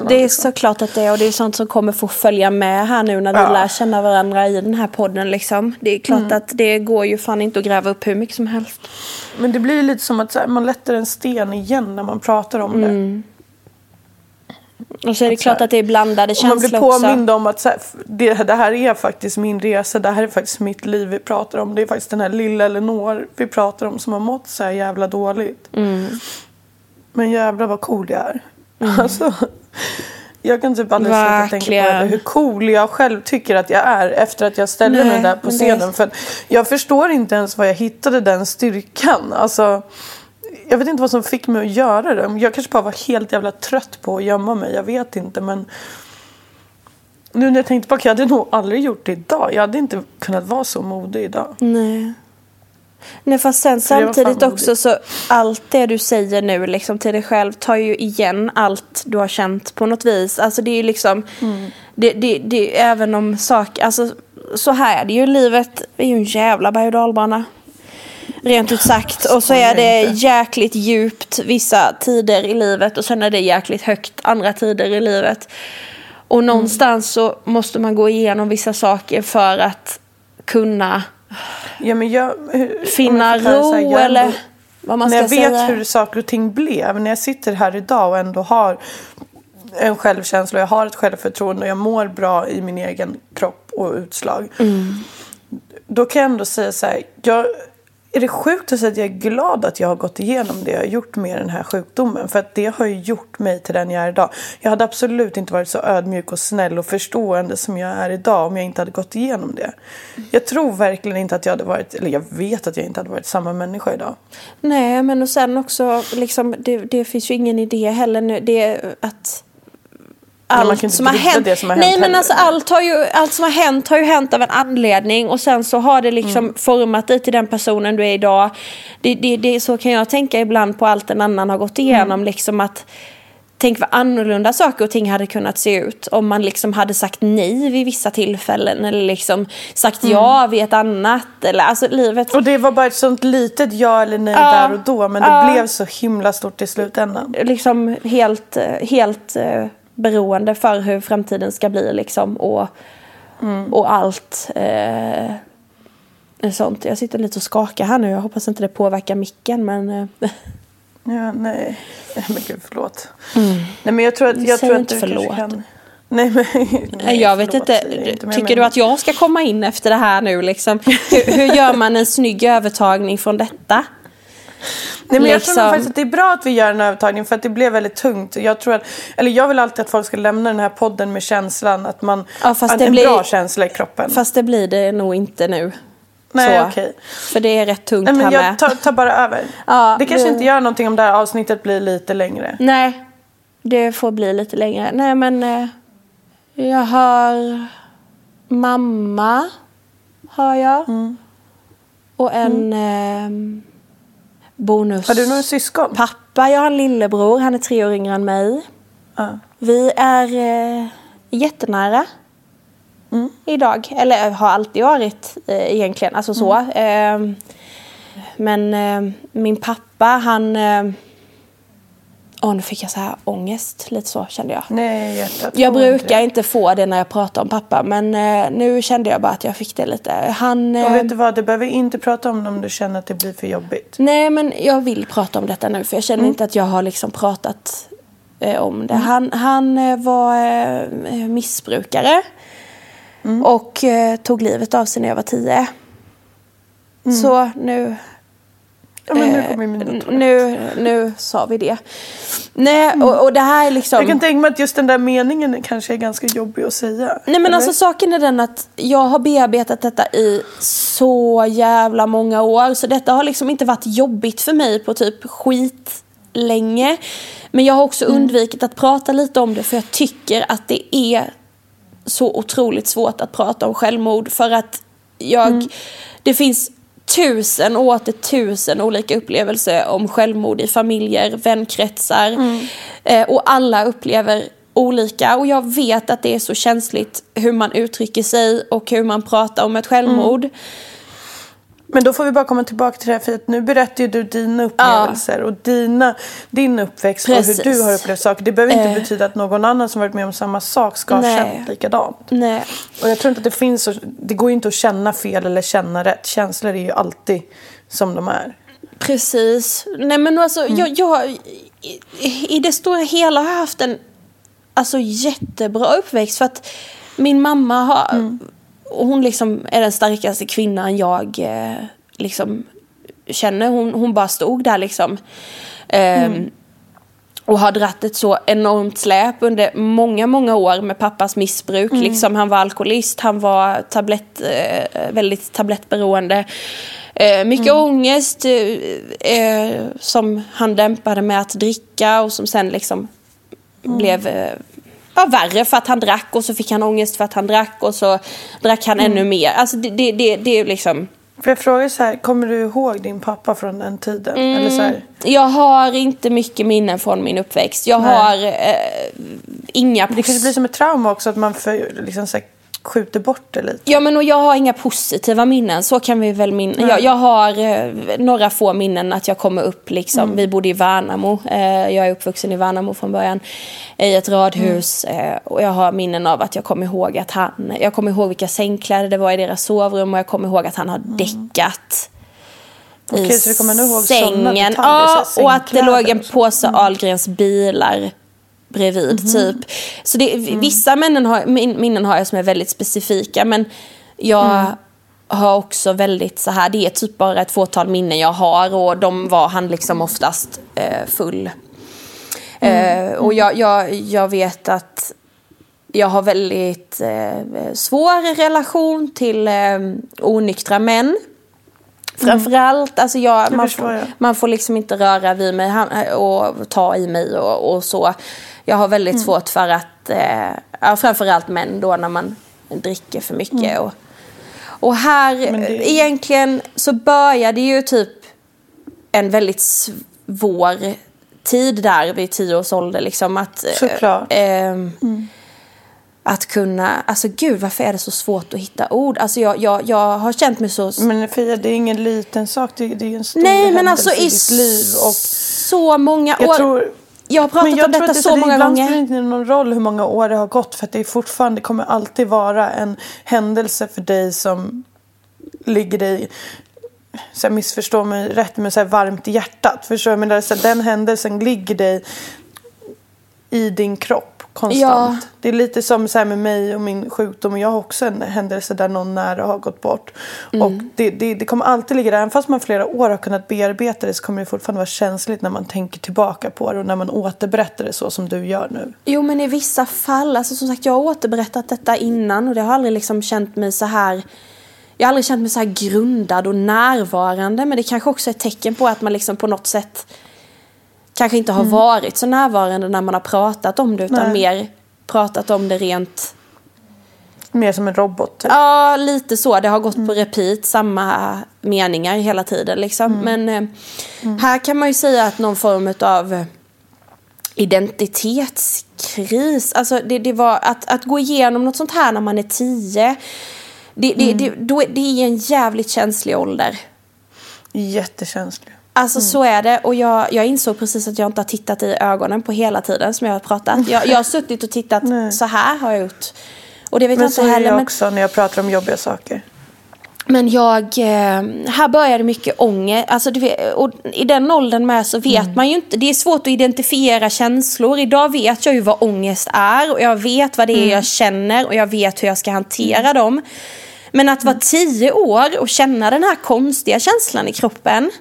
det är liksom. såklart att det är och det är sånt som kommer få följa med här nu när vi Ja. lär känna varandra i den här podden liksom. Det är klart att det går ju fan inte att gräva upp hur mycket som helst. Men det blir lite som att här, man lättar en sten igen när man pratar om det. Och så är det Att klart att det är blandade Och man blir känslor också. påmind om att så här, det, det här är faktiskt min resa, det här är faktiskt mitt liv vi pratar om. Det är faktiskt den här lilla Elinor vi pratar om som har mått så här jävla dåligt. Mm. Men jävlar vad cool jag är. Alltså, jag kan typ aldrig sluta tänka på hur cool jag själv tycker att jag är efter att jag ställde Nej, mig där på men det- scenen. För jag förstår inte ens var jag hittade den styrkan. Alltså, jag vet inte vad som fick mig att göra det. Jag kanske bara var helt jävla trött på att gömma mig. Jag vet inte men nu när jag tänkte tillbaka, jag hade nog aldrig gjort det idag. Jag hade inte kunnat vara så modig idag. Nej. Nej fast sen samtidigt också modigt. så allt det du säger nu liksom till dig själv tar ju igen allt du har känt på något vis. Alltså det är ju liksom, Mm. det, det, det, även om saker, alltså så här är det ju livet, är ju en jävla berg och dalbana. Rent ut sagt. Och så är det jäkligt djupt vissa tider i livet och sen är det jäkligt högt andra tider i livet. Och Mm. någonstans så måste man gå igenom vissa saker för att kunna Ja, men jag, hur, finna här, ro jag eller vad man när ska jag vet säga. hur saker och ting blev, när jag sitter här idag och ändå har en självkänsla, jag har ett självförtroende och jag mår bra i min egen kropp och utslag. Mm. Då kan jag ändå säga så här, jag, är det sjukt att säga att jag är glad att jag har gått igenom det jag har gjort med den här sjukdomen. För att det har ju gjort mig till den jag är idag. Jag hade absolut inte varit så ödmjuk och snäll och förstående som jag är idag om jag inte hade gått igenom det. Jag tror verkligen inte att jag hade varit, eller jag vet att jag inte hade varit samma människa idag. Nej, men och sen också, liksom, det, det finns ju ingen idé heller nu. Det att allt som har hänt. det som har Nej hänt men heller. alltså allt, har ju, allt som har hänt har ju hänt av en anledning och sen så har det liksom Mm. format dig till den personen du är idag. Det, det, det, så kan jag tänka ibland på allt en annan har gått igenom. Mm. Liksom att Tänk vad annorlunda saker och ting hade kunnat se ut om man liksom hade sagt nej vid vissa tillfällen eller liksom sagt ja vid ett annat. Eller, alltså livet Mm. Och det var bara ett sånt litet ja eller nej Ja. där och då. Men det Ja. blev så himla stort i slutändan. liksom helt, helt eh, beroende för hur framtiden ska bli liksom och, och allt eh, sånt. Jag sitter lite och skakar här nu. Jag hoppas inte det påverkar micken men eh, Ja, nej. Men gud, förlåt. Nej, men jag tror att, jag Säg tror att inte du förlåt. Kan... Nej, men... Nej, jag vet inte. inte, Tycker du att jag ska komma in efter det här nu liksom? Hur, hur gör man en snygg övertagning från detta? Nej, men jag tror nog liksom- faktiskt att det är bra att vi gör en övertagning för att det blev väldigt tungt. Jag, tror att, eller jag vill alltid att folk ska lämna den här podden med känslan att man Ja, det en blir- bra känsla i kroppen. Fast det blir det nog inte nu. Nej, Så. okej. För det är rätt tungt Nej, men här jag tar, tar bara över. Ja, det kanske det- inte gör någonting om det här avsnittet blir lite längre. Nej, det får bli lite längre. Nej, men eh, jag har mamma, har jag. Mm. Och en eh, bonus. Har du några syskon? Pappa, jag har en lillebror. Han är tre år yngre än mig. Ja. Vi är eh, jättenära. Mm. Idag. Eller har alltid varit eh, egentligen. Alltså så. Mm. Eh, men eh, min pappa han... Åh, nu fick jag så här ångest. Lite så kände jag. Nej, hjärtat. Jag brukar inte få det när jag pratar om pappa. Men eh, nu kände jag bara att jag fick det lite. Han... Och Eh, vet du vad, du behöver inte prata om det om du känner att det blir för jobbigt. Nej, men jag vill prata om detta nu. För jag känner inte att jag har liksom pratat eh, om det. Han, han eh, var eh, missbrukare. Och eh, tog livet av sig när jag var tio. Så nu, Ja, men nu eh, kommer mina nu, nu sa vi det. Nej, och, och det här är liksom... Jag kan tänka mig att just den där meningen kanske är ganska jobbig att säga. Nej men eller? alltså saken är den att jag har bearbetat detta i så jävla många år. Så detta har liksom inte varit jobbigt för mig på typ skit länge. Men jag har också undvikit att prata lite om det för jag tycker att det är så otroligt svårt att prata om självmord. För att jag, det finns tusen och åter tusen olika upplevelser om självmord i familjer, vänkretsar. Eh, och alla upplever olika. Och jag vet att det är så känsligt hur man uttrycker sig och hur man pratar om ett självmord. Men då får vi bara komma tillbaka till det här för att nu berättar ju du dina upplevelser och dina, din uppväxt Precis. och hur du har upplevt saker. Det behöver inte Eh. betyda att någon annan som varit med om samma sak ska ha Nej. känt likadant. Nej. Och jag tror inte att det finns, så, det går ju inte att känna fel eller känna rätt. Känslor är ju alltid som de är. Precis. Nej men alltså jag, jag i, i det stora hela har jag haft en alltså, jättebra uppväxt. För att min mamma har, och hon liksom är den starkaste kvinnan jag eh, liksom känner. Hon, hon bara stod där liksom. Ehm, Och har dratt ett så enormt släp under många, många år med pappas missbruk. Liksom, han var alkoholist, han var tablett, eh, väldigt tablettberoende. Eh, mycket ångest eh, eh, som han dämpade med att dricka och som sen liksom blev eh, ja, värre för att han drack och så fick han ångest för att han drack och så drack han ännu mer. Alltså det, det, det, det är liksom... För jag frågar så här, kommer du ihåg din pappa från den tiden? Mm. Eller så här, Jag har inte mycket minnen från min uppväxt. Jag Nej. har eh, inga... det kanske blir som ett trauma också att man för, liksom så här, skjuter bort det lite. Ja men och jag har inga positiva minnen, så kan vi väl minnas. Jag, jag har eh, några få minnen att jag kommer upp liksom. Mm. Vi bodde i Värnamo. Eh, jag är uppvuxen i Värnamo från början. I ett radhus. Mm. Eh, och jag har minnen av att jag kommer ihåg att han, jag kommer ihåg vilka sängkläder det var i deras sovrum och jag kommer ihåg att han har däckat. Mm. Okej, så du kommer ihåg sängen. detaljer, Ja, och att det låg en påse Ahlgrens bilar bredvid Mhm. typ. Så det, Mm. vissa minnen har, min, minnen har jag som är väldigt specifika men jag, Mm. har också väldigt så här, det är typ bara ett fåtal minnen jag har och de var han liksom oftast eh, full. Eh, och jag, jag, jag vet att jag har väldigt eh, svår relation till eh, onyktra män. Framförallt, alltså jag, man, får, man får liksom inte röra vid mig och ta i mig och, och så. Jag har väldigt svårt för att, eh, ja, framförallt män då när man dricker för mycket. Och, och här, det- eh, egentligen så började ju typ en väldigt svår tid där vid tio års ålder. Liksom, att, eh, Såklart. Att kunna, alltså gud varför är det så svårt att hitta ord? Alltså jag, jag, jag har känt mig så... Men Fia, det är ingen liten sak. Det, det är en stor Nej men alltså i ditt liv. Och så många år. tror, jag har pratat men jag om tror detta att det, så det, många ibland spelar det gånger. inte någon roll hur många år det har gått. För det är fortfarande det kommer alltid vara en händelse för dig som ligger dig så här, missförstå mig rätt, men så här, varmt i hjärtat. Förstår du? Men där, så här, den händelsen ligger dig i din kropp konstant. Ja. Det är lite som så här med mig och min sjukdom. Jag har också en händelse där någon nära har gått bort. Mm. Och det, det, det kommer alltid ligga där. Även fast man flera år har kunnat bearbeta det så kommer det fortfarande vara känsligt när man tänker tillbaka på det och när man återberättar det så som du gör nu. Jo men i vissa fall, alltså som sagt jag har återberättat detta innan och det har aldrig liksom känt mig så här jag har aldrig känt mig så här grundad och närvarande men det kanske också är ett tecken på att man liksom på något sätt kanske inte har varit så närvarande när man har pratat om det utan Nej. mer pratat om det rent Mer som en robot. Typ. Ja, lite så. Det har gått på repeat, samma meningar hela tiden. Liksom. Men eh, här kan man ju säga att någon form av identitetskris, alltså det, det var att, att gå igenom något sånt här när man är tio, det, det, det, då, det är en jävligt känslig ålder. Jättekänslig. Alltså så är det och jag, jag insåg precis att jag inte har tittat i ögonen på hela tiden som jag har pratat. Jag, jag har suttit och tittat, så här har jag gjort. Och det vet jag Men inte så är heller. jag men- också när jag pratar om jobbiga saker. Men jag, eh, här började mycket ångest. Alltså, vet, och I den åldern med så vet man ju inte. Det är svårt att identifiera känslor. Idag vet jag ju vad ångest är. Och jag vet vad det är jag känner. Och jag vet hur jag ska hantera dem. Men att vara tio år och känna den här konstiga känslan i kroppen.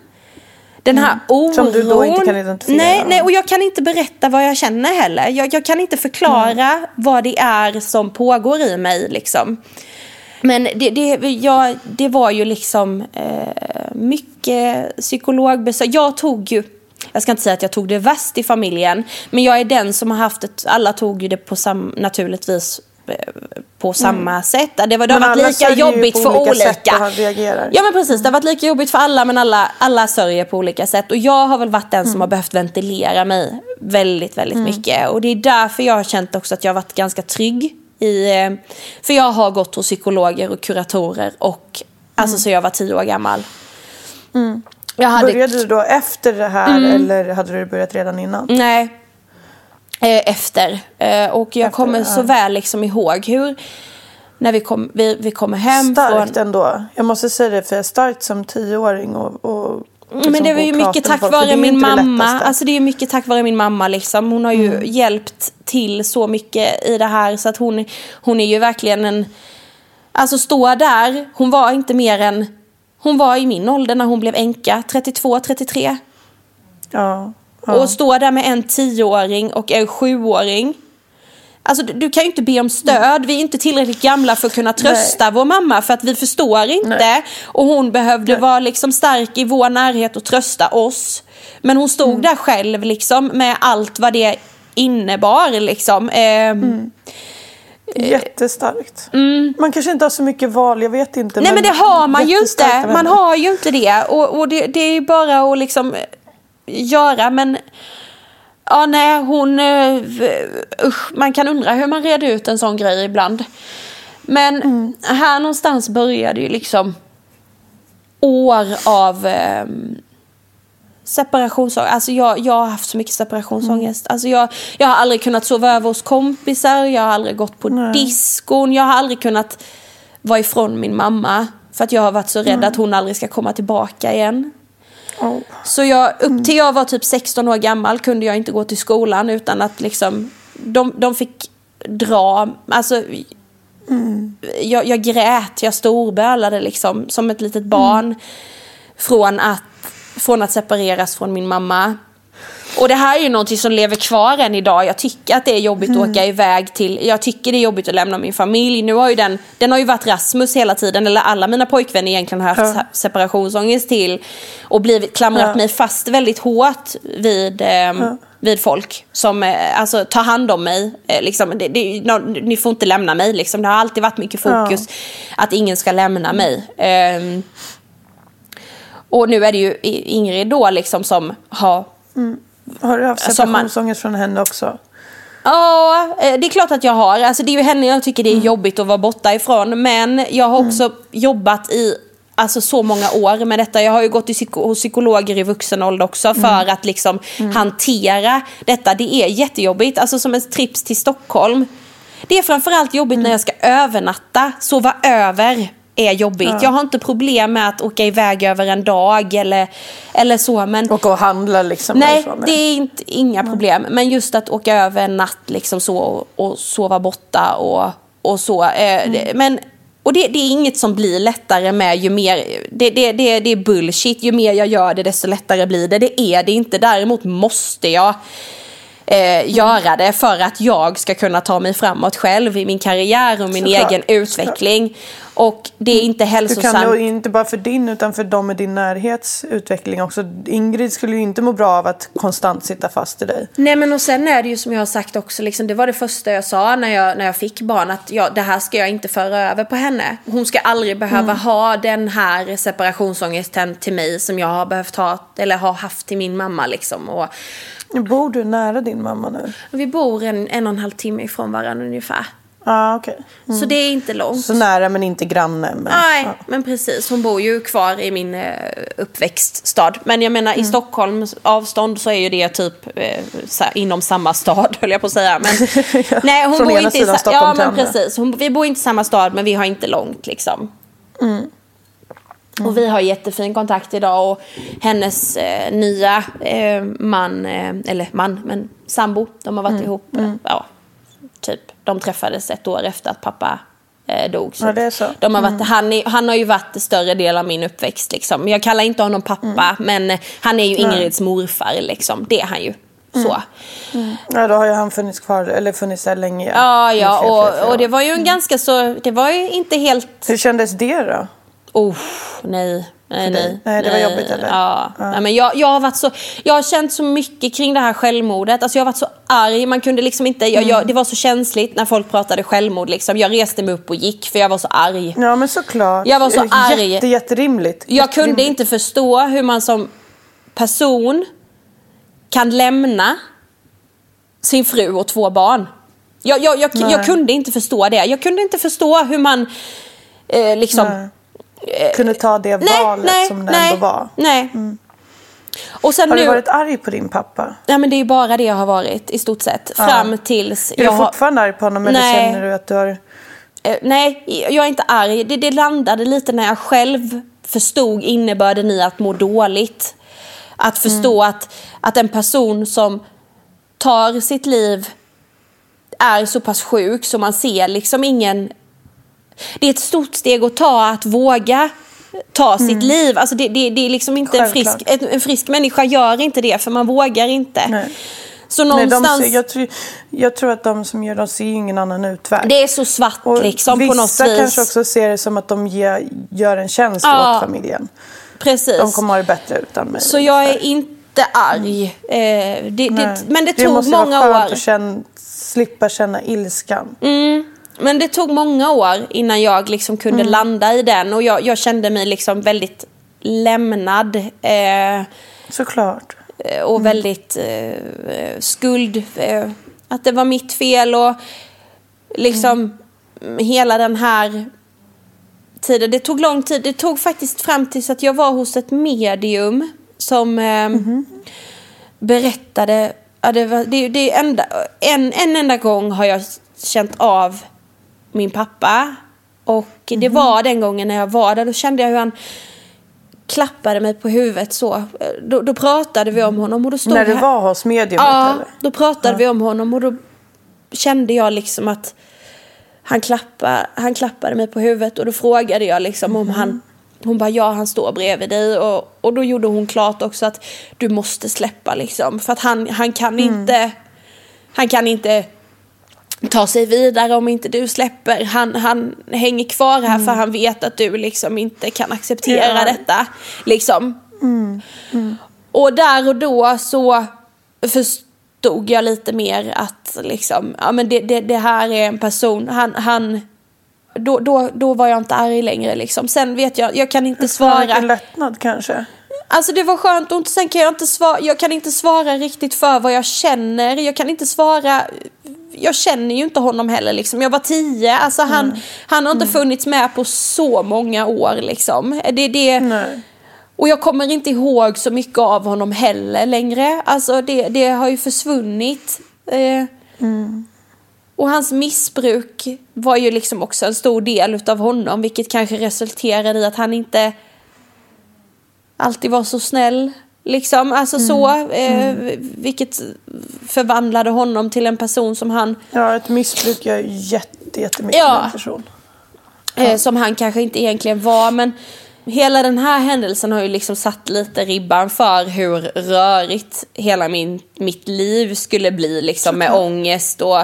Den här oron. Som du då inte kan identifiera. Nej, nej, och jag kan inte berätta vad jag känner heller. Jag, jag kan inte förklara vad det är som pågår i mig. Liksom. Men det, det, jag, det var ju liksom eh, mycket psykologbesök. Jag tog ju, jag ska inte säga att jag tog det värst i familjen, men jag är den som har haft ett, alla tog ju det på sam, naturligtvis på samma sätt. Det, var, det har Mm. Men varit lika jobbigt för olika. Ja men precis, det har varit lika jobbigt för alla men alla, alla sörjer på olika sätt. Och jag har väl varit den Mm. som har behövt ventilera mig väldigt, väldigt mycket. Och det är därför jag har känt också att jag har varit ganska trygg. I, eh, för jag har gått hos psykologer och kuratorer och alltså så jag var tio år gammal. Jag hade, Började du då efter det här eller hade du börjat redan innan? Nej. Eh, efter. Eh, och jag Efter, kommer så väl liksom ihåg hur när vi, kom, vi, vi kommer hem Starkt från... ändå. Jag måste säga det, för jag är starkt som tioåring och, och liksom Men det var ju mycket tack folk, det vare min det mamma. lättaste. Alltså det är ju mycket tack vare min mamma liksom. Hon har ju Mm. hjälpt till så mycket i det här så att hon, hon är ju verkligen en... Alltså stå där, hon var inte mer än... Hon var i min ålder när hon blev änka, 32, 33. ja, ja. Och stå där med en tioåring och en sjuåring. Alltså du, kan ju inte be om stöd. Vi är inte tillräckligt gamla för att kunna trösta vår mamma för att vi förstår inte. Nej. Och hon behövde vara liksom stark i vår närhet och trösta oss. Men hon stod där själv liksom med allt vad det innebar liksom. Ehm, Jättestarkt. Man kanske inte har så mycket val, jag vet inte. Mm. Nej men det har man ju inte. Man har ju inte det. Och, och det, det är bara att liksom eh, göra. Men ja nej hon... eh, Usch, man kan undra hur man reder ut en sån grej ibland. Men Mm. här någonstans började ju liksom år av eh, separationsångest. Alltså jag, jag har haft så mycket separationsångest. Mm. Alltså jag, jag har aldrig kunnat sova över hos kompisar. Jag har aldrig gått på diskon. Jag har aldrig kunnat vara ifrån min mamma. För att jag har varit så rädd att hon aldrig ska komma tillbaka igen. Oh. Så jag, upp till jag var typ 16 år gammal kunde jag inte gå till skolan utan att liksom de, de fick dra, alltså jag, jag grät, jag storbölade liksom som ett litet barn. Från, att, från att separeras från min mamma. Och det här är ju någonting som lever kvar än idag. Jag tycker att det är jobbigt att åka iväg till, jag tycker det är jobbigt att lämna min familj. Nu har ju den, den har ju varit Rasmus hela tiden, eller alla mina pojkvänner egentligen har haft separationsångest till. Och blivit, klamrat mig fast väldigt hårt vid, ehm, vid folk som eh, alltså, tar hand om mig. Eh, liksom, det, det, nå- ni får inte lämna mig. Liksom. Det har alltid varit mycket fokus att ingen ska lämna mig. Ehm, och nu är det ju Ingrid då liksom som har Har du haft man- separationsångest från henne också? Ja, eh, det är klart att jag har. Alltså, det är ju henne jag tycker det är jobbigt att vara borta ifrån. Men jag har också jobbat i alltså, så många år med detta. Jag har ju gått hos psykologer i vuxen ålder också för att liksom hantera detta. Det är jättejobbigt. Alltså som en trips till Stockholm. Det är framförallt jobbigt när jag ska övernatta. Sova över är jobbigt. Jag har inte problem med att åka iväg över en dag eller, eller så. Men Och gå och handla liksom Nej, därifrån. det är inte, inga problem. Men just att åka över en natt liksom så och, och sova borta och, och så. Eh, det, men, och det, det är inget som blir lättare med ju mer, det, det, det, det är bullshit. Ju mer jag gör det desto lättare blir det. Det är det inte. Däremot måste jag eh, göra det för att jag ska kunna ta mig framåt själv i min karriär och min Såklart, egen utveckling. Och det är inte Du hälsosamt. kan nog inte bara för din utan för dem i din närhets utveckling också. Ingrid skulle ju inte må bra av att konstant sitta fast i dig. Nej men och sen är det ju som jag har sagt också, liksom, det var det första jag sa när jag, när jag fick barn att ja, det här ska jag inte föra över på henne. Hon ska aldrig behöva ha den här separationsångesten till mig som jag har behövt ha, eller har haft till min mamma liksom. Och, Bor du nära din mamma nu? vi bor en, en och en halv timme ifrån varandra ungefär. Ja, ah, okej. Så det är inte långt. Så nära men inte granne. Men, Nej, ja. men precis. Hon bor ju kvar i min eh, uppväxtstad. Men jag menar Mm. i Stockholms avstånd så är ju det typ eh, inom samma stad höll jag på att säga. Men, nej, hon Från bor ena inte i sidan sa- Stockholm Ja, men precis. Hon, vi bor inte i samma stad men vi har inte långt liksom. Mm. Och vi har jättefin kontakt idag och hennes eh, nya eh, man, eh, eller man, men sambo, de har Mm. varit ihop, eh, ja, typ, de träffades ett år efter att pappa eh, dog. Ja, det är så. De har varit, han, är, han har ju varit större del av min uppväxt liksom. Jag kallar inte honom pappa, men eh, han är ju Ingrids morfar liksom. Det är han ju. Så. ja, då har ju han funnits kvar, eller funnits där länge. Ja, ja, flera och, och det var ju en ganska så, det var ju inte helt Hur kändes det då? Oh, nej. Nej, nej. Nej, det var jobbigt, eller? Ja. Nej, men jag, jag, har varit så, jag har känt så mycket kring det här självmordet. Alltså jag har varit så arg. Man kunde liksom inte, jag, Mm. jag, det var så känsligt när folk pratade självmord. Liksom. Jag reste mig upp och gick för jag var så arg. Ja, men såklart. Jag var så arg. Jätte, jätterimligt. Jag kunde Jätterimligt. inte förstå hur man som person kan lämna sin fru och två barn. Jag, jag, jag, jag Nej. kunde inte förstå det. Jag kunde inte förstå hur man eh, liksom... Nej. Kunde ta det Nej, valet nej, som det nej, ändå var. nej. Och sen Har nu... du varit arg på din pappa? Ja men det är bara det jag har varit i stort sett. Fram tills Är jag du har... fortfarande arg på honom eller Nej. känner du att du har... Eh, nej, jag är inte arg. Det, det landade lite när jag själv förstod innebörden i att må dåligt. Att förstå Mm. att, att en person som tar sitt liv är så pass sjuk så man ser liksom ingen... Det är ett stort steg att ta att våga ta sitt liv. Alltså det, det, det är liksom inte en frisk, Mm. En, frisk människa gör inte det för man vågar inte. Nej. Så Nej, de någonstans... ser, jag, tror, jag tror att de som gör de ser ingen annan utväg. Det är så svart Och liksom vissa på något vis. kanske också ser det som att de ge, gör en tjänst Ja. åt familjen. Precis. De kommer ha det bättre utan mig. Så jag är inte arg. Eh, det, det, Nej. men det tog måste många vara skönt år. att känna, slippa känna ilskan. Men det tog många år innan jag liksom kunde Mm. landa i den. Och jag, jag kände mig liksom väldigt lämnad. Eh, Såklart. eh, och väldigt eh, eh, skuld. Eh, att det var mitt fel och liksom mm, hela den här tiden. Det tog lång tid. Det tog faktiskt fram tills att jag var hos ett medium som eh, berättade. Ja, det var, det, det är enda, en, en enda gång har jag känt av min pappa. Och det var den gången när jag var där. Då kände jag hur han klappade mig på huvudet så. Då, då pratade vi om honom och då stod När du här- var hos mediumet Ja, eller? då pratade vi om honom och då kände jag liksom att han, klappar, han klappade mig på huvudet och då frågade jag liksom om han hon bara ja han står bredvid dig och, och då gjorde hon klart också att du måste släppa liksom för att han, han kan inte han kan inte ta sig vidare om inte du släpper. Han, han hänger kvar här för han vet att du liksom inte kan acceptera Ja. detta. Liksom. Och där och då så förstod jag lite mer att liksom, ja, men det, det, det här är en person, han, han då, då, då var jag inte arg längre liksom. Sen vet jag, jag kan inte vilken svara. lättnad kanske. Alltså det var skönt och sen kan jag inte svara, jag kan inte svara riktigt för vad jag känner. Jag kan inte svara, jag känner ju inte honom heller liksom. Jag var tio, alltså han, han har inte funnits med på så många år liksom. Det, det, Nej. och jag kommer inte ihåg så mycket av honom heller längre. Alltså det, det har ju försvunnit. Eh, Och hans missbruk var ju liksom också en stor del utav honom. Vilket kanske resulterade i att han inte alltid var så snäll. Liksom, alltså så. Eh, Vilket förvandlade honom till en person som han Ja, ett missbruk gör jätte, jättemycket Ja. med en person. eh, som han kanske inte egentligen var. Men hela den här händelsen har ju liksom satt lite ribban för hur rörigt hela min, mitt liv skulle bli liksom med ångest och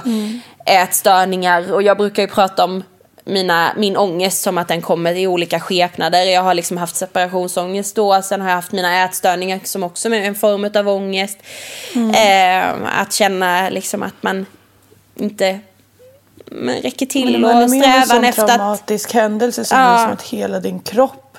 ätstörningar. Och jag brukar ju prata om mina, min ångest som att den kommer i olika skepnader. Jag har liksom haft separationsångest då, sen har jag haft mina ätstörningar som också är en form av ångest. Eh, att känna liksom att man inte räcker till Men är och en strävan efter att... traumatisk händelse så Ja. det som att hela din kropp,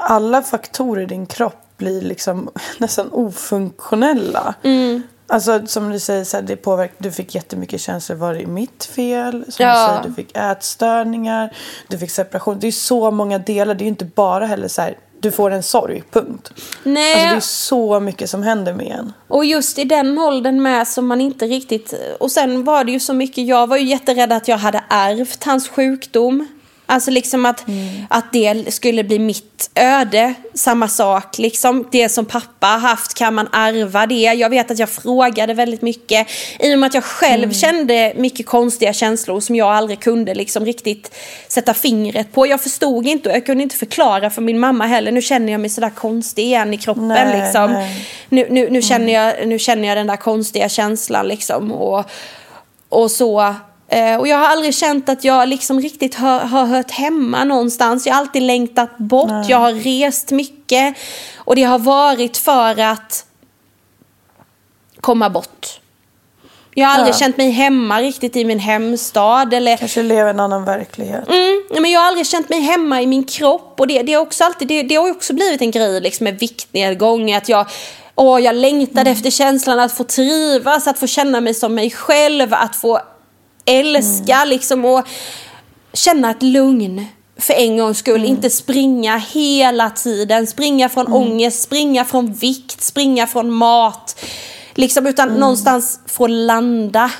alla faktorer i din kropp blir liksom nästan ofunktionella. Mm. Alltså som du säger, så här, det påverkar, du fick jättemycket känslor, var det mitt fel? Som Ja. du säger, du fick ätstörningar, du fick separation. Det är så många delar, det är ju inte bara heller så här, du får en sorg, punkt. Nej. Alltså det är så mycket som händer med en. Och just i den åldern med som man inte riktigt... Och sen var det ju så mycket, jag var ju jätterädd att jag hade ärvt hans sjukdom. Alltså liksom att, att det skulle bli mitt öde. Samma sak liksom. Det som pappa har haft, kan man ärva det? Jag vet att jag frågade väldigt mycket. I och med att jag själv kände mycket konstiga känslor som jag aldrig kunde liksom riktigt sätta fingret på. Jag förstod inte och jag kunde inte förklara för min mamma heller. Nu känner jag mig sådär konstig igen i kroppen Nej, liksom nej. nu, nu, nu, känner jag, nu känner jag den där konstiga känslan liksom. Och, och så. Eh, och jag har aldrig känt att jag liksom riktigt har, har hört hemma någonstans. Jag har alltid längtat bort. Jag har rest mycket. Och det har varit för att komma bort. Jag har aldrig Ja. känt mig hemma riktigt i min hemstad. Eller, Kanske leva i en annan verklighet. Mm, nej, men jag har aldrig känt mig hemma i min kropp. Och det, det, är också alltid, det, det har också blivit en grej liksom, med viktnedgång. Att jag, åh, jag längtade efter känslan att få trivas, att få känna mig som mig själv, att få älska liksom, och känna ett lugn. För en gångs skull, inte springa hela tiden. Springa från ångest, springa från vikt, springa från mat. Liksom, utan någonstans få landa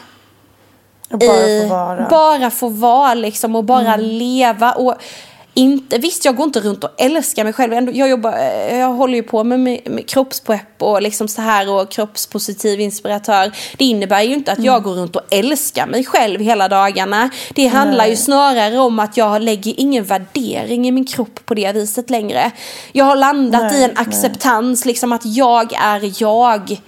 Och bara i- få vara. Bara få vara liksom och bara leva. Och inte, visst, jag går inte runt och älskar mig själv. Ändå, jag, jobbar, eh, jag håller ju på med, med, kroppsprepp och liksom så här och kroppspositiv inspiratör. Det innebär ju inte att jag går runt och älskar mig själv hela dagarna. Det handlar ju snarare om att jag lägger ingen värdering i min kropp på det viset längre. Jag har landat Nej, i en nej. acceptans, liksom att jag är jag.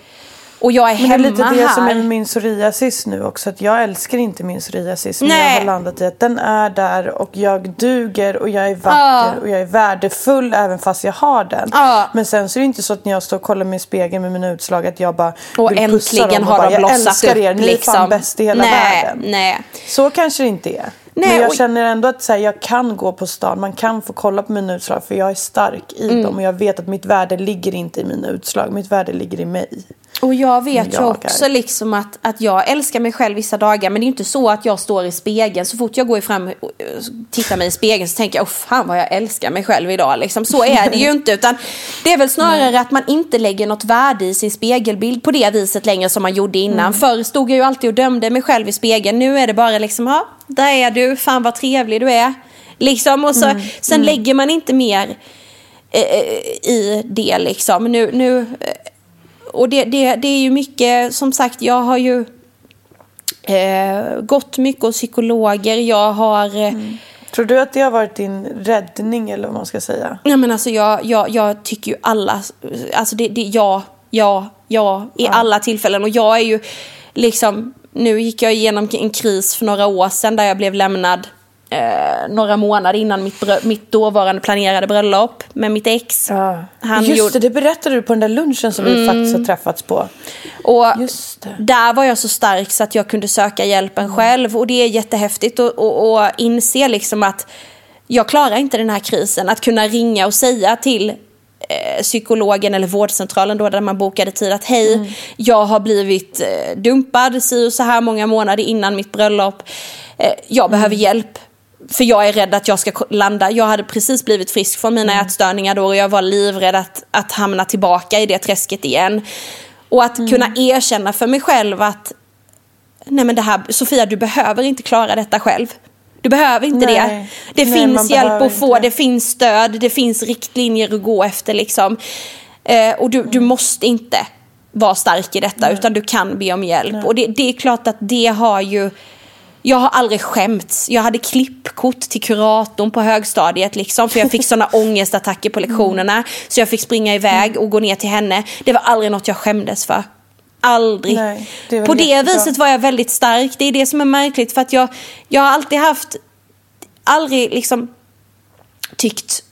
Och jag är Men det är hemma lite det här. som är min psoriasis nu också. Att jag älskar inte min psoriasis. Men Nej. jag har landat i att den är där och jag duger och jag är vacker Ja. och jag är värdefull även fast jag har den. Ja. Men sen så är det inte så att när jag står och kollar mig i spegeln med mina utslag att jag bara Och vill pussa äntligen dem och har bara, de jag älskar er, ni är liksom. fan bäst i hela nej, världen. Nej. Så kanske det inte är. Nej, men jag och- känner ändå att så här, jag kan gå på stan, man kan få kolla på mina utslag för jag är stark i Mm. dem och jag vet att mitt värde ligger inte i mina utslag, mitt värde ligger i mig. Och jag vet ju också är. liksom att, att jag älskar mig själv vissa dagar. Men det är inte så att jag står i spegeln. Så fort jag går fram och tittar mig i spegeln så tänker jag, oh, fan vad jag älskar mig själv idag. Liksom, så är det ju inte. Utan det är väl snarare att man inte lägger något värde i sin spegelbild på det viset längre som man gjorde innan. Mm. Förr stod jag ju alltid och dömde mig själv i spegeln. Nu är det bara liksom, ja, där är du, fan vad trevlig du är. Liksom, och så, Mm. sen lägger man inte mer eh, i det liksom. Nu, nu, eh, och det, det, det är ju mycket, som sagt, jag har ju eh, gått mycket hos psykologer. Jag har... Eh, Tror du att det har varit din räddning eller vad man ska säga? Nej men alltså jag, jag, jag tycker ju alla, alltså det, det ja, ja, ja i alla tillfällen. Och jag är ju liksom, nu gick jag igenom en kris för några år sedan där jag blev lämnad eh, några månader innan mitt, mitt dåvarande planerade bröllop med mitt ex. Han Just gjorde- det, det berättade du på den där lunchen som vi faktiskt har träffats på. Och där var jag så stark så att jag kunde söka hjälpen själv. Och det är jättehäftigt att och, och inse liksom att jag klarar inte den här krisen. Att kunna ringa och säga till psykologen eller vårdcentralen då där man bokade tid att hej, jag har blivit eh, dumpad si så här många månader innan mitt bröllop. Eh, jag behöver hjälp. För jag är rädd att jag ska landa. Jag hade precis blivit frisk från mina ätstörningar då och jag var livrädd att, att hamna tillbaka i det träsket igen. Och att kunna erkänna för mig själv att nej men det här, Sofia du behöver inte klara detta själv. Du behöver inte Nej. det. Det Nej, finns hjälp att få, inte. det finns stöd, det finns riktlinjer att gå efter liksom. Eh, och du, du måste inte vara stark i detta utan du kan be om hjälp. Och det, det är klart att det har ju jag har aldrig skämts. Jag hade klippkort till kuratorn på högstadiet liksom, för jag fick såna ångestattacker på lektionerna. Så jag fick springa iväg och gå ner till henne. Det var aldrig något jag skämdes för. Aldrig. Nej, det på det viset var jag väldigt stark. Det är det som är märkligt för att jag, jag har alltid haft, aldrig liksom tyckt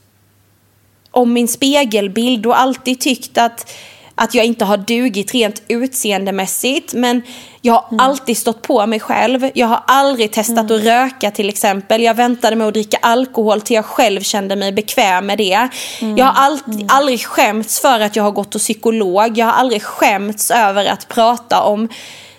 om min spegelbild och alltid tyckt att, att jag inte har dugit rent utseendemässigt. Men jag har Mm. alltid stått på mig själv. Jag har aldrig testat att röka till exempel. Jag väntade med att dricka alkohol till jag själv kände mig bekväm med det. Mm. Jag har alltid, aldrig skämts för att jag har gått till psykolog. Jag har aldrig skämts över att prata om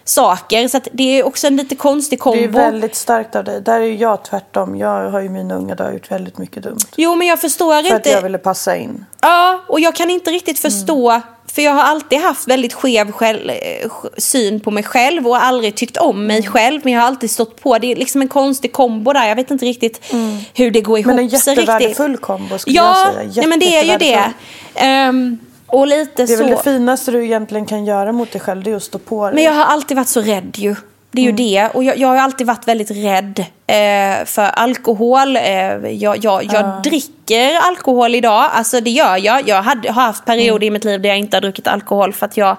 saker. Så att det är också en lite konstig kombo. Det är väldigt starkt av dig. Där är ju jag tvärtom. Jag har ju mina unga dagar gjort väldigt mycket dumt. Jo men jag förstår För att inte. jag ville passa in. Ja, och jag kan inte riktigt förstå, för jag har alltid haft väldigt skev själv, eh, syn på mig själv och aldrig tyckt om mig Mm. själv. Men jag har alltid stått på. Det är liksom en konstig kombo där. Jag vet inte riktigt hur det går ihop Mm. Men en jättevärdefull kombo skulle ja, jag säga. nej, men det är ju det. Ehm, och lite Det är så. väl det finaste du egentligen kan göra mot dig själv. Det är att stå på dig. Men jag har alltid varit så rädd ju. Det är Mm. ju det. Och jag, jag har alltid varit väldigt rädd eh, för alkohol. Eh, jag jag, jag dricker alkohol idag. Alltså det gör jag. Jag hade, har haft perioder i mitt liv där jag inte har druckit alkohol för att jag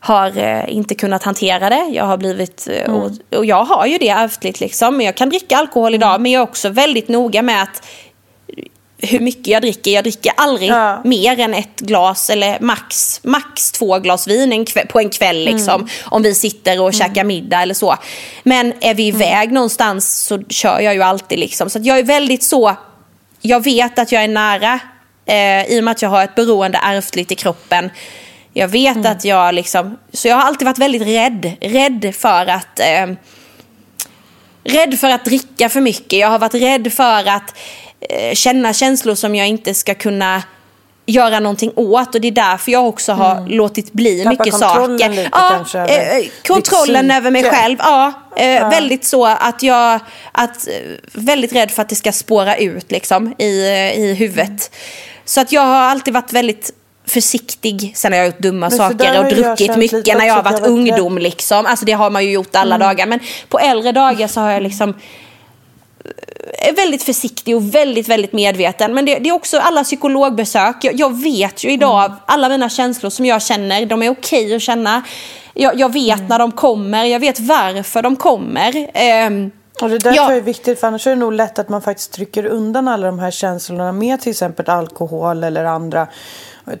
har eh, inte kunnat hantera det. Jag har blivit, eh, och, och jag har ju det ärftligt liksom. Men jag kan dricka alkohol idag. Men jag är också väldigt noga med att hur mycket jag dricker. Jag dricker aldrig Ja. mer än ett glas eller max, max två glas vin en kväll, på en kväll. Liksom, Om vi sitter och käkar middag eller så. Men är vi iväg någonstans så kör jag ju alltid. Liksom. Så jag är väldigt så, jag vet att jag är nära eh, i och med att jag har ett beroende ärftligt i kroppen. Jag vet att jag liksom, så jag har alltid varit väldigt rädd. Rädd för att eh, rädd för att dricka för mycket. Jag har varit rädd för att känna känslor som jag inte ska kunna göra någonting åt och det är därför jag också har låtit bli Mm. Tappa mycket kontrollen saker. lite ja, kanske, eh, ditt kontrollen över mig själv. Ja, eh, väldigt så att jag att, eh, väldigt rädd för att det ska spåra ut liksom i, eh, i huvudet. Så att jag har alltid varit väldigt försiktig sen har jag gjort dumma saker och druckit mycket när jag har varit ungdom liksom. Alltså det har man ju gjort alla Mm. dagar. Men på äldre dagar så har jag liksom är väldigt försiktig och väldigt, väldigt medveten. Men det, det är också alla psykologbesök. Jag, jag vet ju idag, Mm. alla mina känslor som jag känner, de är okej att känna. Jag, jag vet Mm. när de kommer, jag vet varför de kommer. Ehm, Och det där Ja. tror jag är viktigt för annars är det nog lätt att man faktiskt trycker undan alla de här känslorna med till exempel alkohol eller andra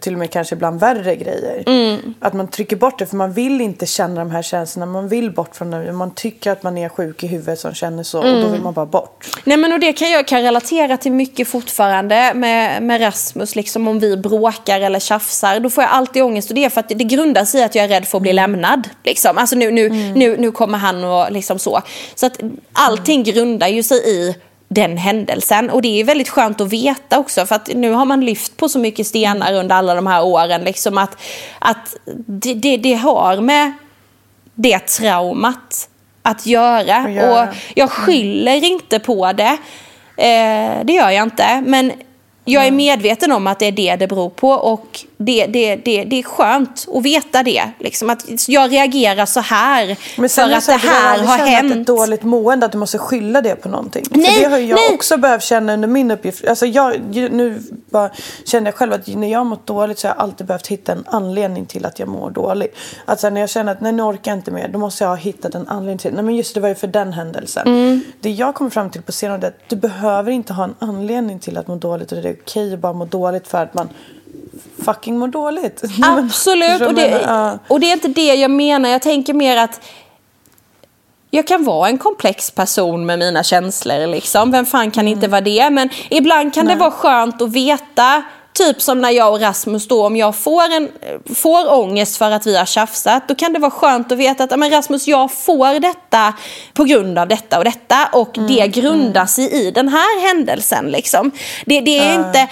till och med kanske ibland värre grejer. Mm. Att man trycker bort det för man vill inte känna de här känslorna. Man vill bort från det. Man tycker att man är sjuk i huvudet som känner så och Mm. då vill man bara bort. Nej men och det kan jag kan relatera till mycket fortfarande med, med Rasmus. Liksom om vi bråkar eller tjafsar. Då får jag alltid ångest. Och det är för att det, grundar sig i att jag är rädd för att bli lämnad. Liksom. Alltså nu, nu, nu, nu kommer han och liksom så. Så att allting grundar ju sig i den händelsen. Och det är väldigt skönt att veta också. För att nu har man lyft på så mycket stenar under alla de här åren. Liksom att att det, det, det har med det traumat att göra. Att göra. Och jag skyller inte på det. Eh, det gör jag inte. Men jag är medveten om att det är det det beror på. Och det, det, det, det är skönt att veta det. Liksom, att jag reagerar så här Men sen för att det här har känt Att hänt. ett dåligt mående, att du måste skylla det på någonting. Nej, För det har jag nej. också behövt känna under min uppgift. Alltså jag, nu bara känner jag själv att när jag har mått dåligt så har jag alltid behövt hitta en anledning till att jag mår dåligt. Sen när jag känner att nej, nu orkar jag inte mer, då måste jag ha hittat en anledning till Nej men just det var ju för den händelsen. Mm. Det jag kommer fram till på senare är att du behöver inte ha en anledning till att må dåligt och det okej att bara må dåligt för att man fucking mår dåligt. Nej, Absolut, och det, menar? Och det är inte det jag menar. Jag tänker mer att jag kan vara en komplex person med mina känslor. Liksom. Vem fan kan Mm. inte vara det? Men ibland kan det vara skönt att veta Typ som när jag och Rasmus då, om jag får, en, får ångest för att vi har tjafsat, då kan det vara skönt att veta att "Ja, men Rasmus, jag får detta på grund av detta och detta och Mm, det grundar sig i den här händelsen. Liksom. Det, det är inte...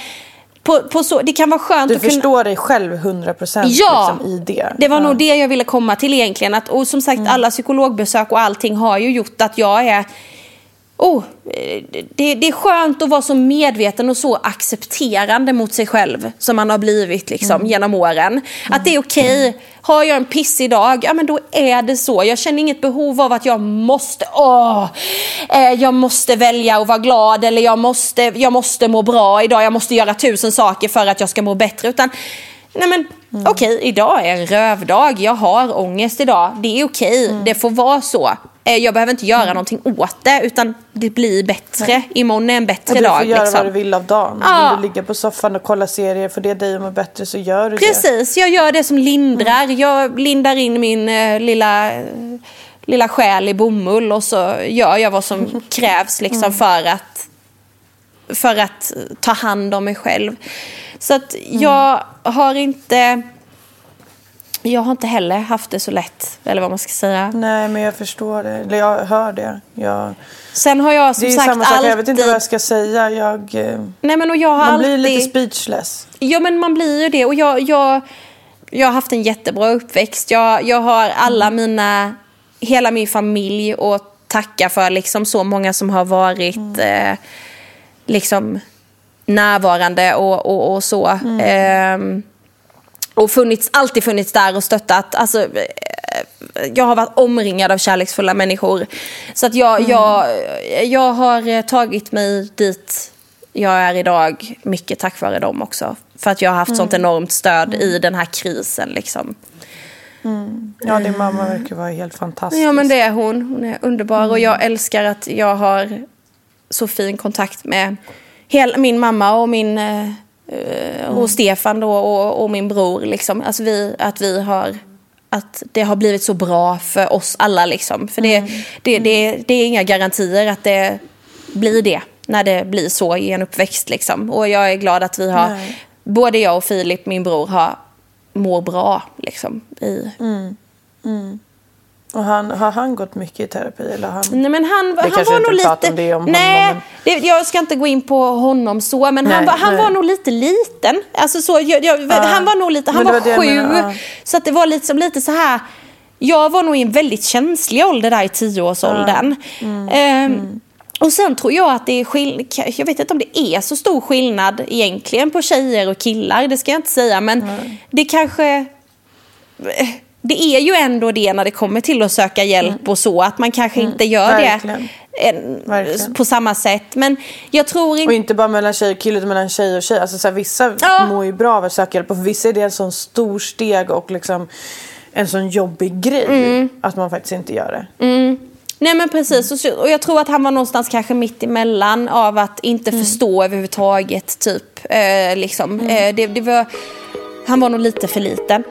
På, på så, det kan vara skönt Du att kunna... förstår dig själv 100% Ja, liksom, i det. det var ja. nog det jag ville komma till egentligen. Att, och som sagt, Mm. alla psykologbesök och allting har ju gjort att jag är... Oh, det, det är skönt att vara så medveten och så accepterande mot sig själv som man har blivit liksom, Mm. genom åren. Att det är okej. Har jag en pissig dag, ja men då är det så. Jag känner inget behov av att jag måste, åh, eh, jag måste välja att vara glad eller jag måste, jag måste må bra idag. Jag måste göra tusen saker för att jag ska må bättre. Utan, nej men okej, idag är en rövdag. Jag har ångest idag. Det är okej, det får vara så. Eh, Jag behöver inte göra någonting åt det utan det blir bättre. Imorgon är en bättre Och du dag. får göra liksom. vad du vill av dagen. Ja. Om du ligger på soffan och kollar serier, för det dig att må bättre så gör du det. Precis, jag gör det som lindrar. Jag lindar in min eh, lilla, lilla själ i bomull och så gör jag vad som krävs liksom, för, att, för att ta hand om mig själv. Så att jag har inte... Jag har inte heller haft det så lätt, eller vad man ska säga. Nej, men jag förstår det. Eller jag hör det. Jag... Sen har jag Det som är ju sagt samma sak, alltid... jag vet inte vad jag ska säga. Jag, eh, Nej, men och jag har man alltid... blir lite speechless. Ja men man blir ju det och jag, jag, jag har haft en jättebra uppväxt. Jag, jag har alla mina, hela min familj att tacka för liksom så många som har varit eh, liksom närvarande och, och, och så. Ehm, och funnits, alltid funnits där och stöttat. Alltså, eh, jag har varit omringad av kärleksfulla människor. Så att jag, jag, jag har eh, tagit mig dit jag är idag mycket tack vare dem också. För att jag har haft sånt enormt stöd i den här krisen. Liksom. Ja, din mamma verkar vara helt fantastisk. Ja men det är hon. Hon är underbar och jag älskar att jag har så fin kontakt med hela, min mamma och min eh, eh, och Stefan då, och, och min bror. Liksom. Alltså vi, att vi har att det har blivit så bra för oss alla. Liksom. För det, det, det, det är inga garantier att det blir det när det blir så i en uppväxt. Liksom. Och jag är glad att vi har, Nej. både jag och Filip, min bror, har, mår bra. Liksom, i, Och han, har han gått mycket i terapi? Eller han... Nej men han, han kanske var inte nog lite... om det om honom, nej, men- det, jag ska inte gå in på honom så, men han, Nej, var, han nej. var nog lite liten. Alltså så, jag, jag, Han var nog lite, han det var, var det sju. menar, ja. Så att det var liksom lite så här... Jag var nog i en väldigt känslig ålder där i tioårsåldern. Mm. Ehm, Och sen tror jag att det är skill- jag vet inte om det är så stor skillnad egentligen på tjejer och killar, det ska jag inte säga, men det kanske det är ju ändå det när det kommer till att söka hjälp och så, att man kanske inte gör Verkligen. det en, Verkligen. på samma sätt. Men jag tror Och inte... inte bara mellan tjej och kille utan mellan tjej och tjej. Alltså, så här, vissa Ja. mår ju bra av att söka hjälp och för vissa är det en sån stor steg och liksom en sån jobbig grej Mm. att man faktiskt inte gör det. Nej men precis, och jag tror att han var någonstans kanske mitt emellan av att inte Mm. förstå överhuvudtaget. Typ. Eh, liksom. Mm. eh, det, det var, han var nog lite för liten.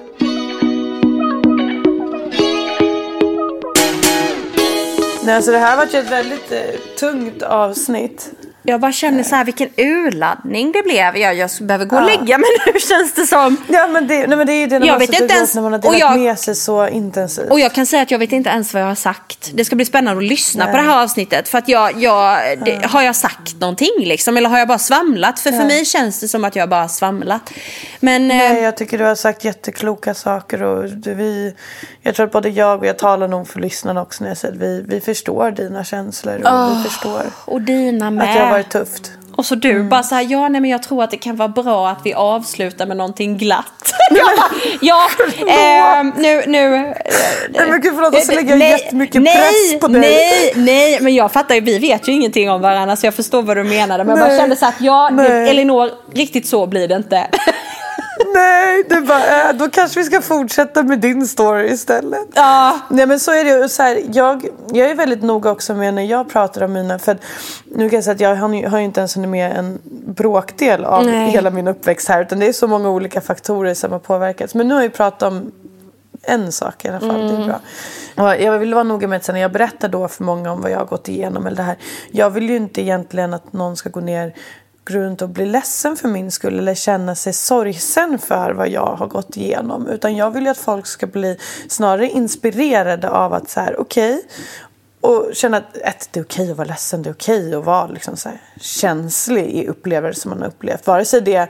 Nej, alltså det här var ju ett väldigt eh, tungt avsnitt. Jag bara känner så här vilken urladdning det blev. Jag, jag behöver gå och lägga mig nu känns det som. Ja men det, nej, men det är ju det Jag vet inte ens- när man har delat jag- med sig så intensivt. Och jag kan säga att jag vet inte ens vad jag har sagt. Det ska bli spännande att lyssna på det här avsnittet. För att jag, jag, det, har jag sagt någonting liksom? Eller har jag bara svamlat? För för mig känns det som att jag bara har svamlat. Men Nej, eh, jag tycker du har sagt jättekloka saker. Och vi, jag tror att både jag och jag talar nog för lyssnarna också när jag säger att vi, vi förstår dina känslor. Och vi förstår och dina med. Varit tufft. Och så du bara så här, ja nej men jag tror att det kan vara bra att vi avslutar med någonting glatt. ja, eh, nu, nu. eh, Nej men gud förlåt, så lägger jag nej, jättemycket nej, press på dig. Nej, nej, men jag fattar ju, vi vet ju ingenting om varandra så jag förstår vad du menade. Men jag bara Nej, kände så att ja, nej. Elinor, riktigt så blir det inte. Nej, du bara, äh, då kanske vi ska fortsätta med din story istället. Ja. Nej men så är det. Så här, jag, jag är väldigt noga också med när jag pratar om mina, för nu kan jag säga att jag har har ju inte ens hunnit med en bråkdel av Nej. hela min uppväxt här. Utan det är så många olika faktorer som har påverkats. Men nu har jag ju pratat om en sak i alla fall. Det är bra. Och jag vill vara noga med att när jag berättar då för många om vad jag har gått igenom. Eller det här, jag vill ju inte egentligen att någon ska gå ner gå runt och bli ledsen för min skull eller känna sig sorgsen för vad jag har gått igenom. Utan jag vill ju att folk ska bli snarare inspirerade av att så här, okej och känna att ett, det är okej att vara ledsen, det är okej att vara liksom så här, känslig i upplevelser man har upplevt. Vare sig det är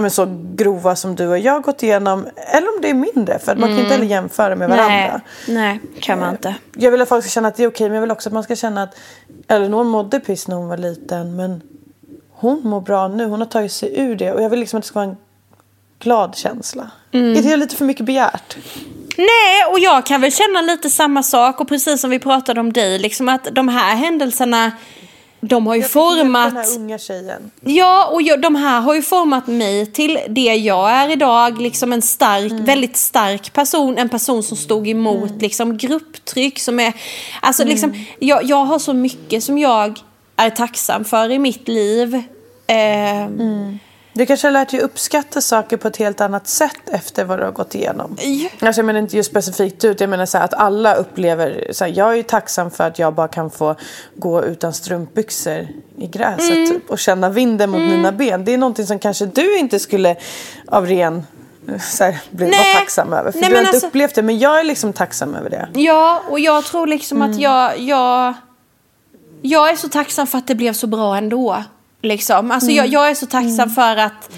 men så grova som du och jag har gått igenom eller om det är mindre. För att man kan inte heller jämföra med varandra. Nej, nej, kan man inte. Jag vill att folk ska känna att det är okej men jag vill också att man ska känna att Elinor mådde piss när hon var liten men hon mår bra nu. Hon har tagit sig ur det och jag vill liksom att det ska vara en glad känsla. Mm. Är det lite för mycket begärt? Nej, och jag kan väl känna lite samma sak. Och precis som vi pratade om dig, liksom att de här händelserna, de har ju format... Den här unga tjejen. Ja, och jag, de här har ju format mig till det jag är idag. Liksom en stark, väldigt stark person. En person som stod emot liksom, grupptryck. Som är, alltså, liksom, jag, jag har så mycket som jag är tacksam för i mitt liv. Eh, Du kanske har lärt dig uppskatta saker på ett helt annat sätt efter vad du har gått igenom. Ja. Alltså jag menar inte just specifikt ut, jag menar så här att alla upplever, så här, jag är ju tacksam för att jag bara kan få gå utan strumpbyxor i gräset Mm. typ, och känna vinden mot mina ben. Det är någonting som kanske du inte skulle av ren så här, bli Nej. tacksam över. För Nej, du har inte alltså- upplevt det, men jag är liksom tacksam över det. Ja, och jag tror liksom att jag, jag... Jag är så tacksam för att det blev så bra ändå. Liksom. Alltså jag, jag är så tacksam för att,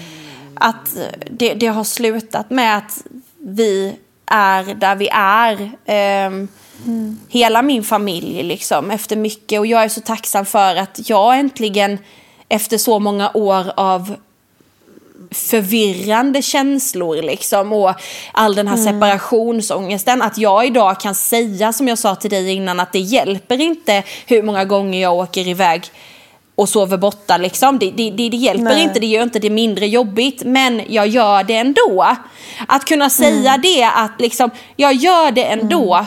att det, det har slutat med att vi är där vi är. Ehm, Hela min familj liksom, efter mycket. Och jag är så tacksam för att jag äntligen efter så många år av förvirrande känslor liksom och all den här separationsångesten. Att jag idag kan säga som jag sa till dig innan att det hjälper inte hur många gånger jag åker iväg och sover borta liksom. Det, det, det, det hjälper Nej. inte, det gör inte det mindre jobbigt men jag gör det ändå. Att kunna säga det att liksom, jag gör det ändå.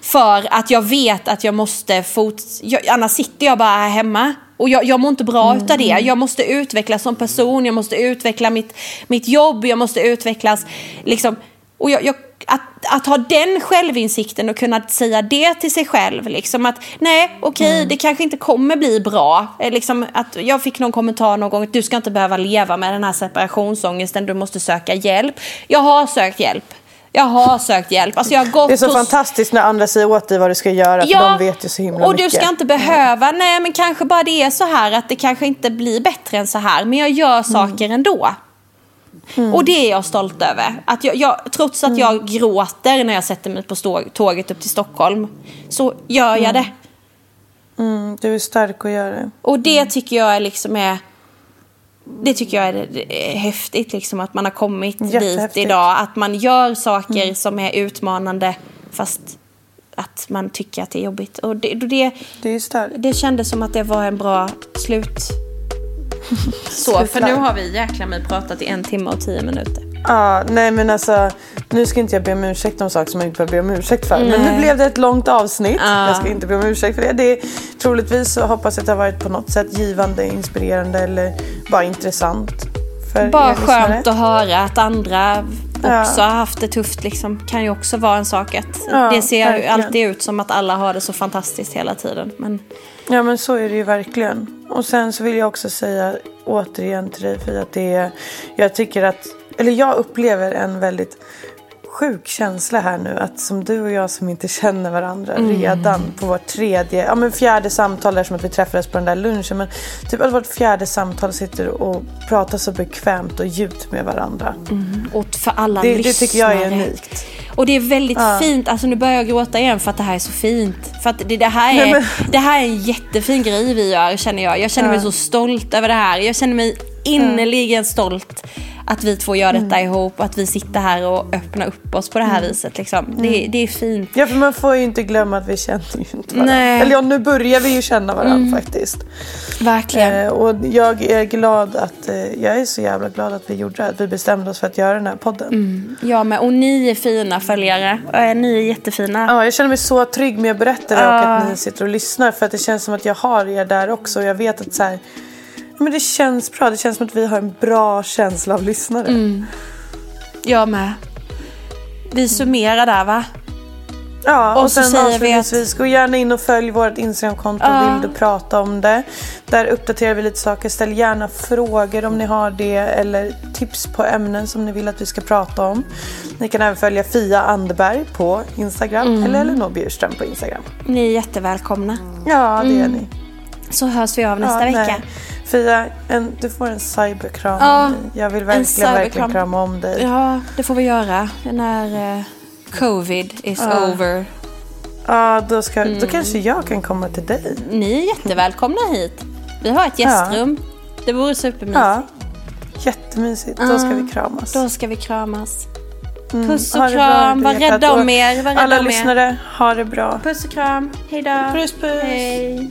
För att jag vet att jag måste fort... Jag, annars sitter jag bara här hemma. Och jag, jag mår inte bra utav det. Jag måste utvecklas som person, jag måste utveckla mitt, mitt jobb, jag måste utvecklas. Liksom, och jag, jag, att, att ha den självinsikten och kunna säga det till sig själv. Liksom att nej, okej, det kanske inte kommer bli bra. Eh, Liksom att jag fick någon kommentar någon gång att du ska inte behöva leva med den här separationsångesten, du måste söka hjälp. Jag har sökt hjälp. Jag har sökt hjälp. Alltså jag har gått Det är så hos- fantastiskt när andra säger åt dig vad du ska göra för de vet ju så himla och mycket. du ska inte behöva, nej men kanske bara det är så här att det kanske inte blir bättre än så här. Men jag gör saker ändå. Och det är jag stolt över. Att jag, jag, trots att jag gråter när jag sätter mig på stå, tåget upp till Stockholm så gör jag det. Mm, du är stark att göra det. Och det tycker jag är liksom är det tycker jag är, är häftigt liksom att man har kommit dit idag. Att man gör saker som är utmanande fast att man tycker att det är jobbigt. Och det, det, Det det kändes som att det var en bra slut. Så, för nu har vi jäkla mig pratat i en timme och tio minuter. Ja, nej men alltså nu ska inte jag be om ursäkt om saker som jag inte behöver be om ursäkt för. Men nu blev det ett långt avsnitt. Ja. Jag ska inte be om ursäkt för det. det är, troligtvis så hoppas jag att det har varit på något sätt givande, inspirerande eller bara intressant. För Bara skönt att höra att andra Ja. också har haft det tufft. Liksom. kan ju också vara en sak att Ja, det ser verkligen. alltid ut som att alla har det så fantastiskt hela tiden. Men Ja men så är det ju verkligen. Och sen så vill jag också säga återigen till dig för att det är, jag tycker att, eller jag upplever en väldigt sjuk känsla här nu att som du och jag som inte känner varandra redan på vårt tredje, ja men fjärde samtal där som att vi träffades på den där lunchen men typ att vårt fjärde samtal sitter och pratar så bekvämt och djupt med varandra. och för alla Det, det lyssnare. tycker jag är unikt. Och det är väldigt fint, alltså nu börjar jag gråta igen för att det här är så fint. För att det, det, här, är, Nej, men- det här är en jättefin grej vi gör känner jag. Jag känner mig så stolt över det här. Jag känner mig innerligen stolt att vi två gör detta Mm. ihop och att vi sitter här och öppnar upp oss på det här viset. Liksom. Det, det är fint. Ja, för man får ju inte glömma att vi känner ju inte varandra. Nej. Eller ja, nu börjar vi ju känna varandra faktiskt. Verkligen. Eh, och jag är glad att, eh, jag är så jävla glad att vi gjorde det, att vi bestämde oss för att göra den här podden. Jag med. Och ni är fina följare. Eh, Ni är jättefina. Ja, jag känner mig så trygg med att berätta det och att ni sitter och lyssnar. För att det känns som att jag har er där också. Och jag vet att så här, men det känns bra. Det känns som att vi har en bra känsla av lyssnare. Mm. Jag med. Vi summerar där va? Ja, Och och, sen avslutningsvis, gå gärna in och följ vårt Instagramkonto Ja. Vill du prata om det. Där uppdaterar vi lite saker. Ställ gärna frågor om ni har det eller tips på ämnen som ni vill att vi ska prata om. Ni kan även följa Fia Anderberg på Instagram Mm. eller Elinor Bjurström på Instagram. Ni är jättevälkomna. Ja, det är ni. Så hörs vi av Mm. nästa ja, vecka. nej. Fia, en, du får en cyberkram Ja, mig. Jag vill en verkligen, verkligen krama om dig. Ja, det får vi göra när eh, covid is over. Ja, då, ska, Mm. då kanske jag kan komma till dig. Ni är jättevälkomna hit. Vi har ett gästrum. Det vore supermysigt. Ja. Jättemysigt. Då ska vi kramas. Då ska vi kramas. Mm, Puss och ha kram. Var rädda om er. Var rädda Alla om er. lyssnare, ha det bra. Puss och kram. Hej då. Puss, puss. Hej.